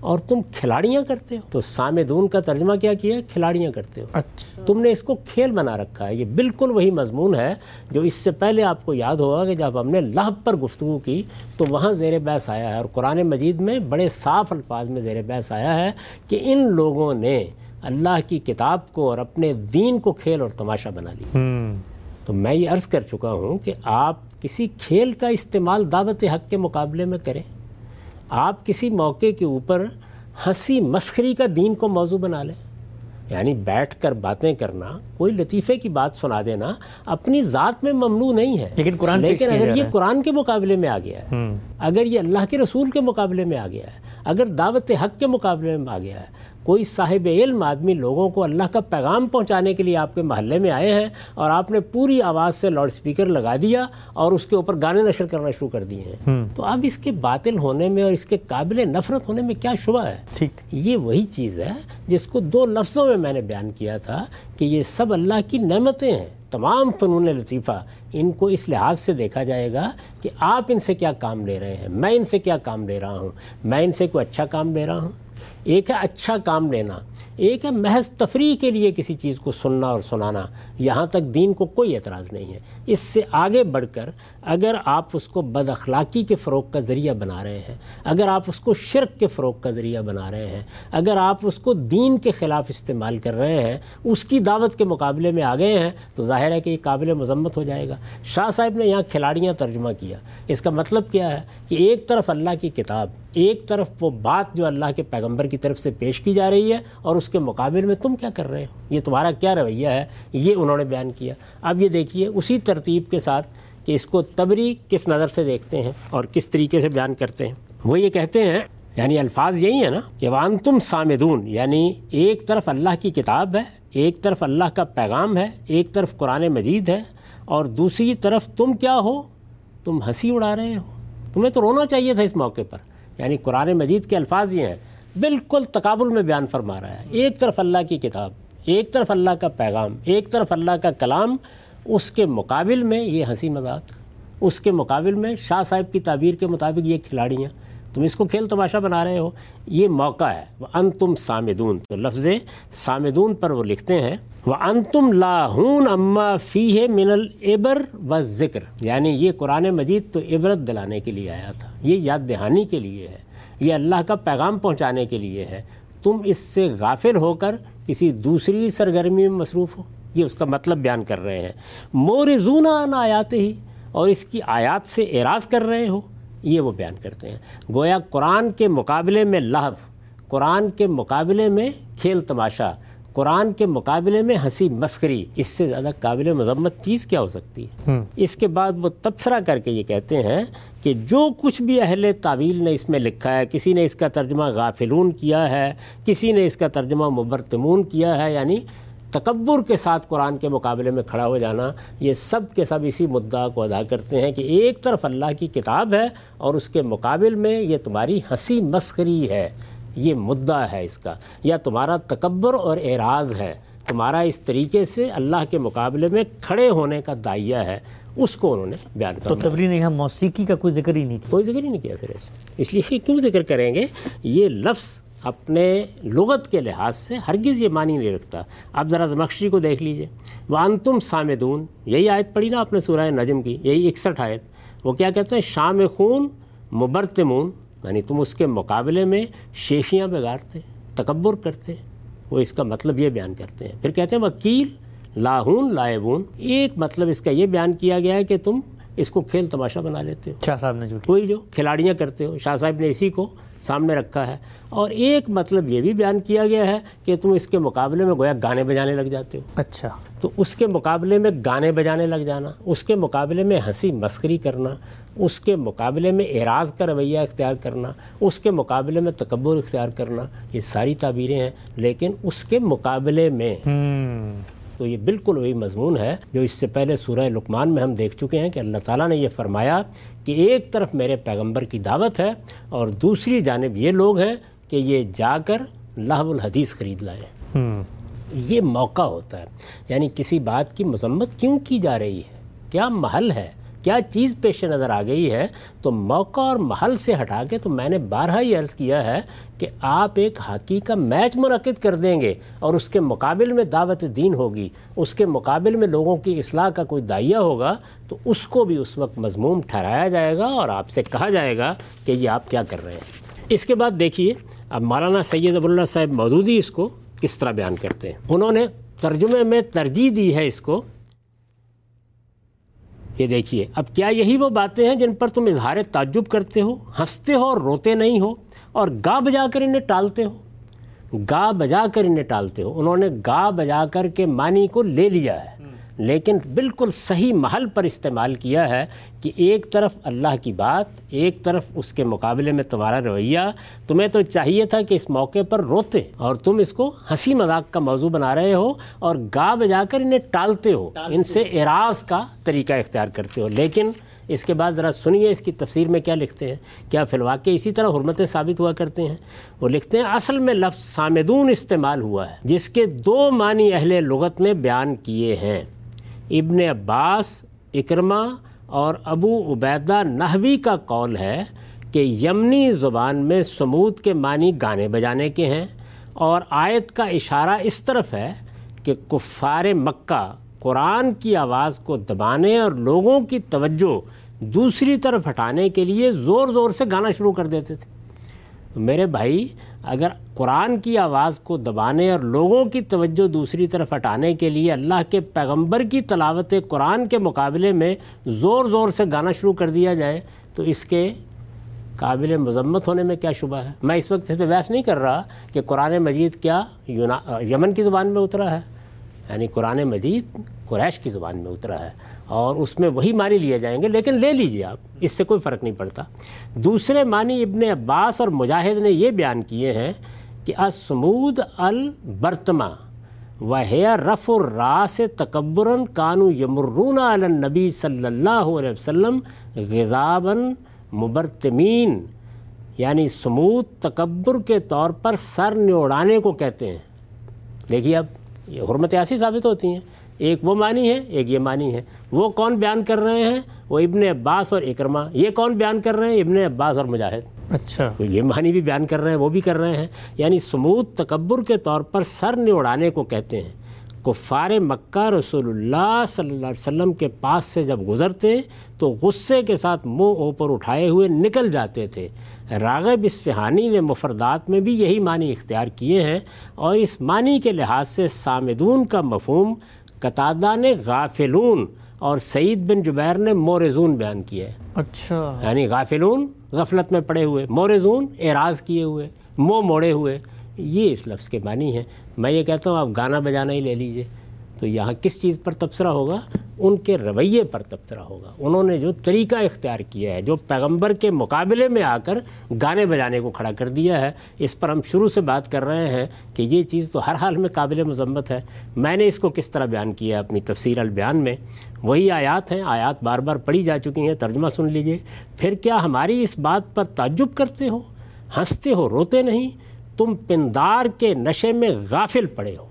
اور تم کھلاڑیاں کرتے ہو۔ تو سامدون کا ترجمہ کیا کیا ہے؟ کھلاڑیاں کرتے ہو۔ اچھا۔ تم نے اس کو کھیل بنا رکھا ہے۔ یہ بالکل وہی مضمون ہے جو اس سے پہلے آپ کو یاد ہوگا کہ جب ہم نے لہب پر گفتگو کی تو وہاں زیر بحث آیا ہے۔ اور قرآن مجید میں بڑے صاف الفاظ میں زیر بحث آیا ہے کہ ان لوگوں نے اللہ کی کتاب کو اور اپنے دین کو کھیل اور تماشا بنا لی تو میں یہ عرض کر چکا ہوں کہ آپ کسی کھیل کا استعمال دعوت حق کے مقابلے میں کریں۔ آپ کسی موقع کے اوپر ہنسی مسخری کا دین کو موضوع بنا لیں۔ یعنی بیٹھ کر باتیں کرنا کوئی لطیفے کی بات سنا دینا اپنی ذات میں ممنوع نہیں ہے۔ لیکن قرآن لیکن اگر یہ قرآن کے مقابلے میں آ گیا ہے اگر یہ اللہ کے رسول کے مقابلے میں آ گیا ہے اگر دعوت حق کے مقابلے میں آ گیا ہے کوئی صاحب علم آدمی لوگوں کو اللہ کا پیغام پہنچانے کے لیے آپ کے محلے میں آئے ہیں اور آپ نے پوری آواز سے لاؤڈ سپیکر لگا دیا اور اس کے اوپر گانے نشر کرنا شروع کر دیے ہیں۔ تو اب اس کے باطل ہونے میں اور اس کے قابل نفرت ہونے میں کیا شبہ ہے؟ ٹھیک۔ یہ وہی چیز ہے جس کو دو لفظوں میں میں نے بیان کیا تھا کہ یہ سب اللہ کی نعمتیں ہیں۔ تمام فنون لطیفہ ان کو اس لحاظ سے دیکھا جائے گا کہ آپ ان سے کیا کام لے رہے ہیں میں ان سے کیا کام لے رہا ہوں میں ان سے کوئی اچھا کام لے رہا ہوں۔ ایک ہے اچھا کام لینا، ایک ہے محض تفریح کے لیے کسی چیز کو سننا اور سنانا، یہاں تک دین کو کوئی اعتراض نہیں ہے۔ اس سے آگے بڑھ کر اگر آپ اس کو بد اخلاقی کے فروغ کا ذریعہ بنا رہے ہیں، اگر آپ اس کو شرک کے فروغ کا ذریعہ بنا رہے ہیں، اگر آپ اس کو دین کے خلاف استعمال کر رہے ہیں، اس کی دعوت کے مقابلے میں آ گئے ہیں، تو ظاہر ہے کہ یہ قابل مذمت ہو جائے گا۔ شاہ صاحب نے یہاں کھلاڑیاں ترجمہ کیا۔ اس کا مطلب کیا ہے کہ ایک طرف اللہ کی کتاب، ایک طرف وہ بات جو اللہ کے پیغمبر کی طرف سے پیش کی جا رہی ہے اور اس کے مقابل میں تم کیا کر رہے ہو؟ یہ تمہارا کیا رویہ ہے؟ یہ انہوں نے بیان کیا۔ اب یہ دیکھیے، اسی ترتیب کے ساتھ کہ اس کو تبری کس نظر سے دیکھتے ہیں اور کس طریقے سے بیان کرتے ہیں۔ وہ یہ کہتے ہیں یعنی الفاظ یہی ہے نا کہ وان تم سامدون یعنی ایک طرف اللہ کی کتاب ہے، ایک طرف اللہ کا پیغام ہے، ایک طرف قرآن مجید ہے، اور دوسری طرف تم کیا ہو؟ تم ہنسی اڑا رہے ہو۔ تمہیں تو رونا چاہیے تھا اس موقع پر۔ یعنی قرآن مجید کے الفاظ یہ ہیں۔ بالکل تقابل میں بیان فرما رہا ہے۔ ایک طرف اللہ کی کتاب، ایک طرف اللہ کا پیغام، ایک طرف اللہ کا کلام، اس کے مقابل میں یہ ہنسی مذاق، اس کے مقابل میں شاہ صاحب کی تعبیر کے مطابق یہ کھلاڑیاں۔ تم اس کو کھیل تماشا بنا رہے ہو۔ یہ موقع ہے۔ وہ ان تم سامدون۔ تو لفظ سامدون پر وہ لکھتے ہیں۔ وہ ان تم لاہون اما فی ہے من العبر و ذکر یعنی یہ قرآن مجید تو عبرت دلانے کے لیے آیا تھا۔ یہ یاد دہانی کے لیے ہے۔ یہ اللہ کا پیغام پہنچانے کے لیے ہے۔ تم اس سے غافل ہو کر کسی دوسری سرگرمی میں مصروف ہو۔ یہ اس کا مطلب بیان کر رہے ہیں۔ مورزون ان آیات ہی اور اس کی آیات سے اعراض کر رہے ہو۔ یہ وہ بیان کرتے ہیں۔ گویا قرآن کے مقابلے میں لہو، قرآن کے مقابلے میں کھیل تماشا قرآن کے مقابلے میں ہنسی مسکری اس سے زیادہ قابل مذمت چیز کیا ہو سکتی ہے؟ اس کے بعد وہ تبصرہ کر کے یہ کہتے ہیں کہ جو کچھ بھی اہل تعویل نے اس میں لکھا ہے کسی نے اس کا ترجمہ غافلون کیا ہے کسی نے اس کا ترجمہ مبرتمون کیا ہے یعنی تکبر کے ساتھ قرآن کے مقابلے میں کھڑا ہو جانا یہ سب کے سب اسی مدعا کو ادا کرتے ہیں کہ ایک طرف اللہ کی کتاب ہے اور اس کے مقابل میں یہ تمہاری ہنسی مسخری ہے۔ یہ مدعا ہے اس کا یا تمہارا تکبر اور اعراض ہے تمہارا اس طریقے سے اللہ کے مقابلے میں کھڑے ہونے کا دائیہ ہے اس کو انہوں نے بیان تو کیا تبری نے یہاں موسیقی کا کوئی ذکر ہی نہیں کیا۔ کوئی ذکر ہی نہیں کیا سر اس لیے کہ کیوں ذکر کریں گے؟ یہ لفظ اپنے لغت کے لحاظ سے ہرگز یہ معنی نہیں رکھتا۔ آپ ذرا زمخشری کو دیکھ لیجیے۔ وان تم سامدون یہی آیت پڑھی نا آپ نے سورہ نجم کی یہی اکسٹھ آیت۔ وہ کیا کہتے ہیں؟ شام خون مبرتمون یعنی تم اس کے مقابلے میں شیخیاں بگاڑتے تکبر کرتے وہ اس کا مطلب یہ بیان کرتے ہیں۔ پھر کہتے ہیں وکیل لاہون لائبون۔ ایک مطلب اس کا یہ بیان کیا گیا ہے کہ تم اس کو کھیل تماشا بنا لیتے ہو۔ شاہ صاحب نے جو کیا۔ وہی جو کھلاڑیاں کرتے ہو۔ شاہ صاحب نے اسی کو سامنے رکھا ہے۔ اور ایک مطلب یہ بھی بیان کیا گیا ہے کہ تم اس کے مقابلے میں گویا گانے بجانے لگ جاتے ہو۔ اچھا۔ تو اس کے مقابلے میں گانے بجانے لگ جانا اس کے مقابلے میں ہنسی مسخری کرنا اس کے مقابلے میں اعراض کا رویہ اختیار کرنا اس کے مقابلے میں تکبر اختیار کرنا یہ ساری تعبیریں ہیں لیکن اس کے مقابلے میں تو یہ بالکل وہی مضمون ہے جو اس سے پہلے سورہ لقمان میں ہم دیکھ چکے ہیں کہ اللہ تعالیٰ نے یہ فرمایا کہ ایک طرف میرے پیغمبر کی دعوت ہے اور دوسری جانب یہ لوگ ہیں کہ یہ جا کر لہو الحدیث خرید ہم یہ موقع ہوتا ہے۔ یعنی کسی بات کی مذمت کیوں کی جا رہی ہے؟ کیا محل ہے؟ کیا چیز پیش نظر آ گئی ہے تو موقع اور محل سے ہٹا کے تو میں نے بارہا ہی عرض کیا ہے کہ آپ ایک ہاکی کا میچ منعقد کر دیں گے اور اس کے مقابل میں دعوت دین ہوگی، اس کے مقابل میں لوگوں کی اصلاح کا کوئی دائیہ ہوگا تو اس کو بھی اس وقت مضموم ٹھہرایا جائے گا اور آپ سے کہا جائے گا کہ یہ آپ کیا کر رہے ہیں۔ اس کے بعد دیکھیے، اب مولانا سید ابو اللہ صاحب مودودی اس کو کس طرح بیان کرتے ہیں؟ انہوں نے ترجمے میں ترجیح دی ہے اس کو یہ دیکھیے، اب کیا یہی وہ باتیں ہیں جن پر تم اظہار تعجب کرتے ہو؟ ہنستے ہو اور روتے نہیں ہو اور گا بجا کر انہیں ٹالتے ہو؟ گا بجا کر انہیں ٹالتے ہو، انہوں نے گا بجا کر کے معنی کو لے لیا ہے۔ لیکن بالکل صحیح محل پر استعمال کیا ہے کہ ایک طرف اللہ کی بات ایک طرف اس کے مقابلے میں تمہارا رویہ۔ تمہیں تو چاہیے تھا کہ اس موقع پر روتے اور تم اس کو ہنسی مذاق کا موضوع بنا رہے ہو اور گا بجا کر انہیں ٹالتے ہو۔ ان سے اعراض کا طریقہ اختیار کرتے ہو۔ لیکن اس کے بعد ذرا سنیے اس کی تفسیر میں کیا لکھتے ہیں۔ کیا فی الواقع اسی طرح حرمتیں ثابت ہوا کرتے ہیں؟ وہ لکھتے ہیں اصل میں لفظ سامدون استعمال ہوا ہے جس کے دو معنی اہل لغت نے بیان کیے ہیں۔ ابن عباس اکرما اور ابو عبیدہ نحوی کا قول ہے کہ یمنی زبان میں سمود کے معنی گانے بجانے کے ہیں اور آیت کا اشارہ اس طرف ہے کہ کفار مکہ قرآن کی آواز کو دبانے اور لوگوں کی توجہ دوسری طرف ہٹانے کے لیے زور زور سے گانا شروع کر دیتے تھے۔ میرے بھائی، اگر قرآن کی آواز کو دبانے اور لوگوں کی توجہ دوسری طرف ہٹانے کے لیے اللہ کے پیغمبر کی تلاوت قرآن کے مقابلے میں زور زور سے گانا شروع کر دیا جائے، تو اس کے قابل مذمت ہونے میں کیا شبہ ہے؟ میں اس وقت اس پہ بحث نہیں کر رہا کہ قرآن مجید کیا یمن کی زبان میں اترا ہے یعنی قرآن مجید قریش کی زبان میں اترا ہے۔ اور اس میں وہی معنی لیے جائیں گے، لیکن لے لیجیے آپ، اس سے کوئی فرق نہیں پڑتا۔ دوسرے معنی ابن عباس اور مجاہد نے یہ بیان کیے ہیں کہ اسمود البرتما وحیہ رف الراس تکبراً کانو یمرون النبی صلی اللہ علیہ وسلم غذاباً مبرتمین۔ یعنی سمود تکبر کے طور پر سر نوڑانے کو کہتے ہیں۔ دیکھیے اب، یہ حرمت ایسی ثابت ہوتی ہیں۔ ایک وہ معنی ہے ایک یہ معنی ہے۔ وہ کون بیان کر رہے ہیں؟ وہ ابن عباس اور اکرما یہ کون بیان کر رہے ہیں؟ ابن عباس اور مجاہد۔ اچھا۔ یہ معنی بھی بیان کر رہے ہیں وہ بھی کر رہے ہیں۔ یعنی سمود تکبر کے طور پر سر نے اڑانے کو کہتے ہیں۔ کفار مکہ رسول اللہ صلی اللہ علیہ وسلم کے پاس سے جب گزرتے تو غصے کے ساتھ منہ اوپر اٹھائے ہوئے نکل جاتے تھے۔ راغب اسفہانی نے مفردات میں بھی یہی معنی اختیار کیے ہیں۔ اور اس معنی کے لحاظ سے سامدون کا مفہوم قطادہ نے غافلون اور سعید بن جبیر نے مورزون بیان کیا ہے اچھا۔ یعنی غافلون غفلت میں پڑے ہوئے مورزون اعراض کیے ہوئے منہ موڑے ہوئے۔ یہ اس لفظ کے معنی ہیں۔ میں یہ کہتا ہوں آپ گانا بجانا ہی لے لیجیے۔ تو یہاں کس چیز پر تبصرہ ہوگا؟ ان کے رویے پر تبصرہ ہوگا۔ انہوں نے جو طریقہ اختیار کیا ہے، جو پیغمبر کے مقابلے میں آ کر گانے بجانے کو کھڑا کر دیا ہے، اس پر ہم شروع سے بات کر رہے ہیں کہ یہ چیز تو ہر حال میں قابل مذمت ہے۔ میں نے اس کو کس طرح بیان کیا ہے اپنی تفسیر البیان میں؟ وہی آیات ہیں، آیات بار بار پڑھی جا چکی ہیں، ترجمہ سن لیجیے۔ پھر کیا ہماری اس بات پر تعجب کرتے ہو؟ ہنستے ہو، روتے نہیں؟ تم پندار کے نشے میں غافل پڑے ہو۔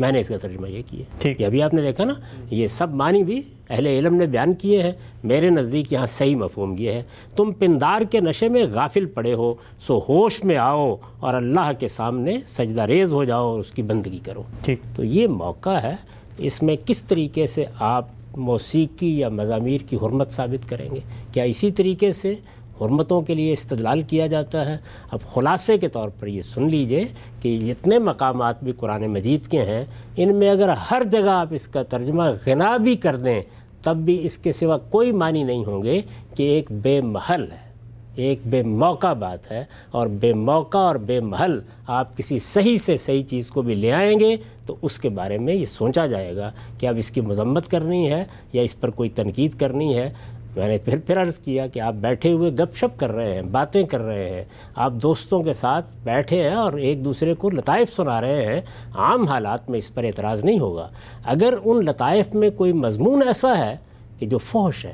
میں نے اس کا ترجمہ یہ کیا۔ ٹھیک۔ یہ ابھی آپ نے دیکھا نا یہ سب معنی بھی اہل علم نے بیان کیے ہیں۔ میرے نزدیک یہاں صحیح مفہوم یہ ہے۔ تم پندار کے نشے میں غافل پڑے ہو سو ہوش میں آؤ اور اللہ کے سامنے سجدہ ریز ہو جاؤ اور اس کی بندگی کرو۔ ٹھیک۔ تو یہ موقع ہے اس میں کس طریقے سے آپ موسیقی یا مضامیر کی حرمت ثابت کریں گے؟ کیا اسی طریقے سے حرمتوں کے لیے استدلال کیا جاتا ہے۔ اب خلاصے کے طور پر یہ سن لیجیے کہ اتنے مقامات بھی قرآن مجید کے ہیں، ان میں اگر ہر جگہ آپ اس کا ترجمہ غنا بھی کر دیں، تب بھی اس کے سوا کوئی معنی نہیں ہوں گے کہ ایک بے محل ہے۔ ایک بے موقع بات ہے اور بے موقع اور بے محل آپ کسی صحیح سے صحیح چیز کو بھی لے آئیں گے تو اس کے بارے میں یہ سوچا جائے گا کہ اب اس کی مذمت کرنی ہے یا اس پر کوئی تنقید کرنی ہے۔ میں نے پھر پھر عرض کیا کہ آپ بیٹھے ہوئے گپ شپ کر رہے ہیں، باتیں کر رہے ہیں۔ آپ دوستوں کے ساتھ بیٹھے ہیں اور ایک دوسرے کو لطائف سنا رہے ہیں۔ عام حالات میں اس پر اعتراض نہیں ہوگا۔ اگر ان لطائف میں کوئی مضمون ایسا ہے کہ جو فوش ہے،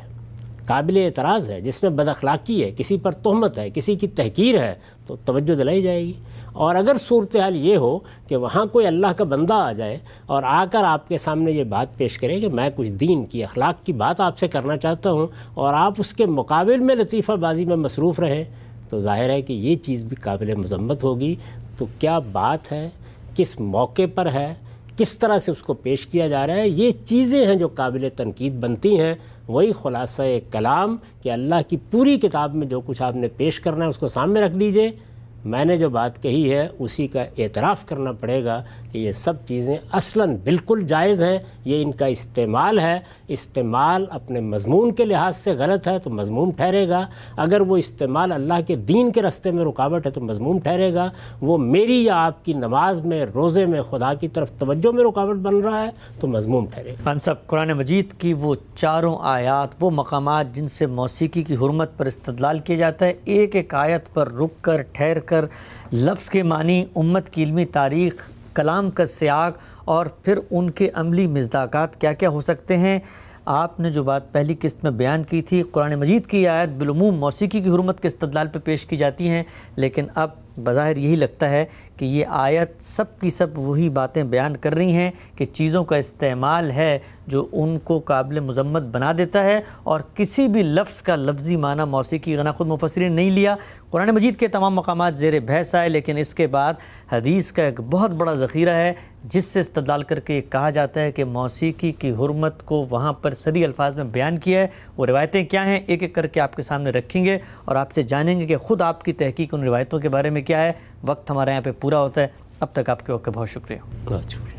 قابل اعتراض ہے، جس میں بد اخلاقی ہے، کسی پر تہمت ہے، کسی کی تحقیر ہے، تو توجہ دلائی جائے گی۔ اور اگر صورتحال یہ ہو کہ وہاں کوئی اللہ کا بندہ آ جائے اور آ کر آپ کے سامنے یہ بات پیش کرے کہ میں کچھ دین کی اخلاق کی بات آپ سے کرنا چاہتا ہوں اور آپ اس کے مقابل میں لطیفہ بازی میں مصروف رہیں، تو ظاہر ہے کہ یہ چیز بھی قابل مذمت ہوگی۔ تو کیا بات ہے؟ کس موقع پر ہے؟ کس طرح سے اس کو پیش کیا جا رہا ہے؟ یہ چیزیں ہیں جو قابل تنقید بنتی ہیں۔ وہی خلاصہ کلام کہ اللہ کی پوری کتاب میں جو کچھ آپ نے پیش کرنا ہے اس کو سامنے رکھ دیجیے۔ میں نے جو بات کہی ہے، اسی کا اعتراف کرنا پڑے گا کہ یہ سب چیزیں اصلاً بالکل جائز ہیں، یہ ان کا استعمال ہے۔ استعمال اپنے مضمون کے لحاظ سے غلط ہے تو مضمون ٹھہرے گا۔ اگر وہ استعمال اللہ کے دین کے رستے میں رکاوٹ ہے تو مضمون ٹھہرے گا۔ وہ میری یا آپ کی نماز میں، روزے میں، خدا کی طرف توجہ میں رکاوٹ بن رہا ہے تو مضمون ٹھہرے گا۔ ہم صاحب، قرآن مجید کی وہ چاروں آیات، وہ مقامات جن سے موسیقی کی حرمت پر استدلال کیا جاتا ہے، ایک ایک آیت پر رک کر ٹھہر کر لفظ کے معنی امت کی علمی تاریخ، کلام کا سیاق اور پھر ان کے عملی مزداقات کیا کیا ہو سکتے ہیں۔ آپ نے جو بات پہلی قسط میں بیان کی تھی، قرآن مجید کی آیت بالعموم موسیقی کی حرمت کے استدلال پہ پیش کی جاتی ہیں، لیکن اب بظاہر یہی لگتا ہے کہ یہ آیت سب کی سب وہی باتیں بیان کر رہی ہیں کہ چیزوں کا استعمال ہے جو ان کو قابل مذمت بنا دیتا ہے اور کسی بھی لفظ کا لفظی معنی موسیقی غنا خود مفسرین نہیں لیا۔ قرآن مجید کے تمام مقامات زیر بحث آئے، لیکن اس کے بعد حدیث کا ایک بہت بڑا ذخیرہ ہے، جس سے استدلال کر کے کہا جاتا ہے کہ موسیقی کی حرمت کو وہاں پر سری الفاظ میں بیان کیا ہے۔ وہ روایتیں کیا ہیں؟ ایک ایک کر کے آپ کے سامنے رکھیں گے اور آپ سے جانیں گے کہ خود آپ کی تحقیق ان روایتوں کے بارے میں کیا ہے؟ وقت ہمارے یہاں پہ پورا ہوتا ہے۔ اب تک آپ کے وقت بہت شکریہ۔ بہت شکریہ۔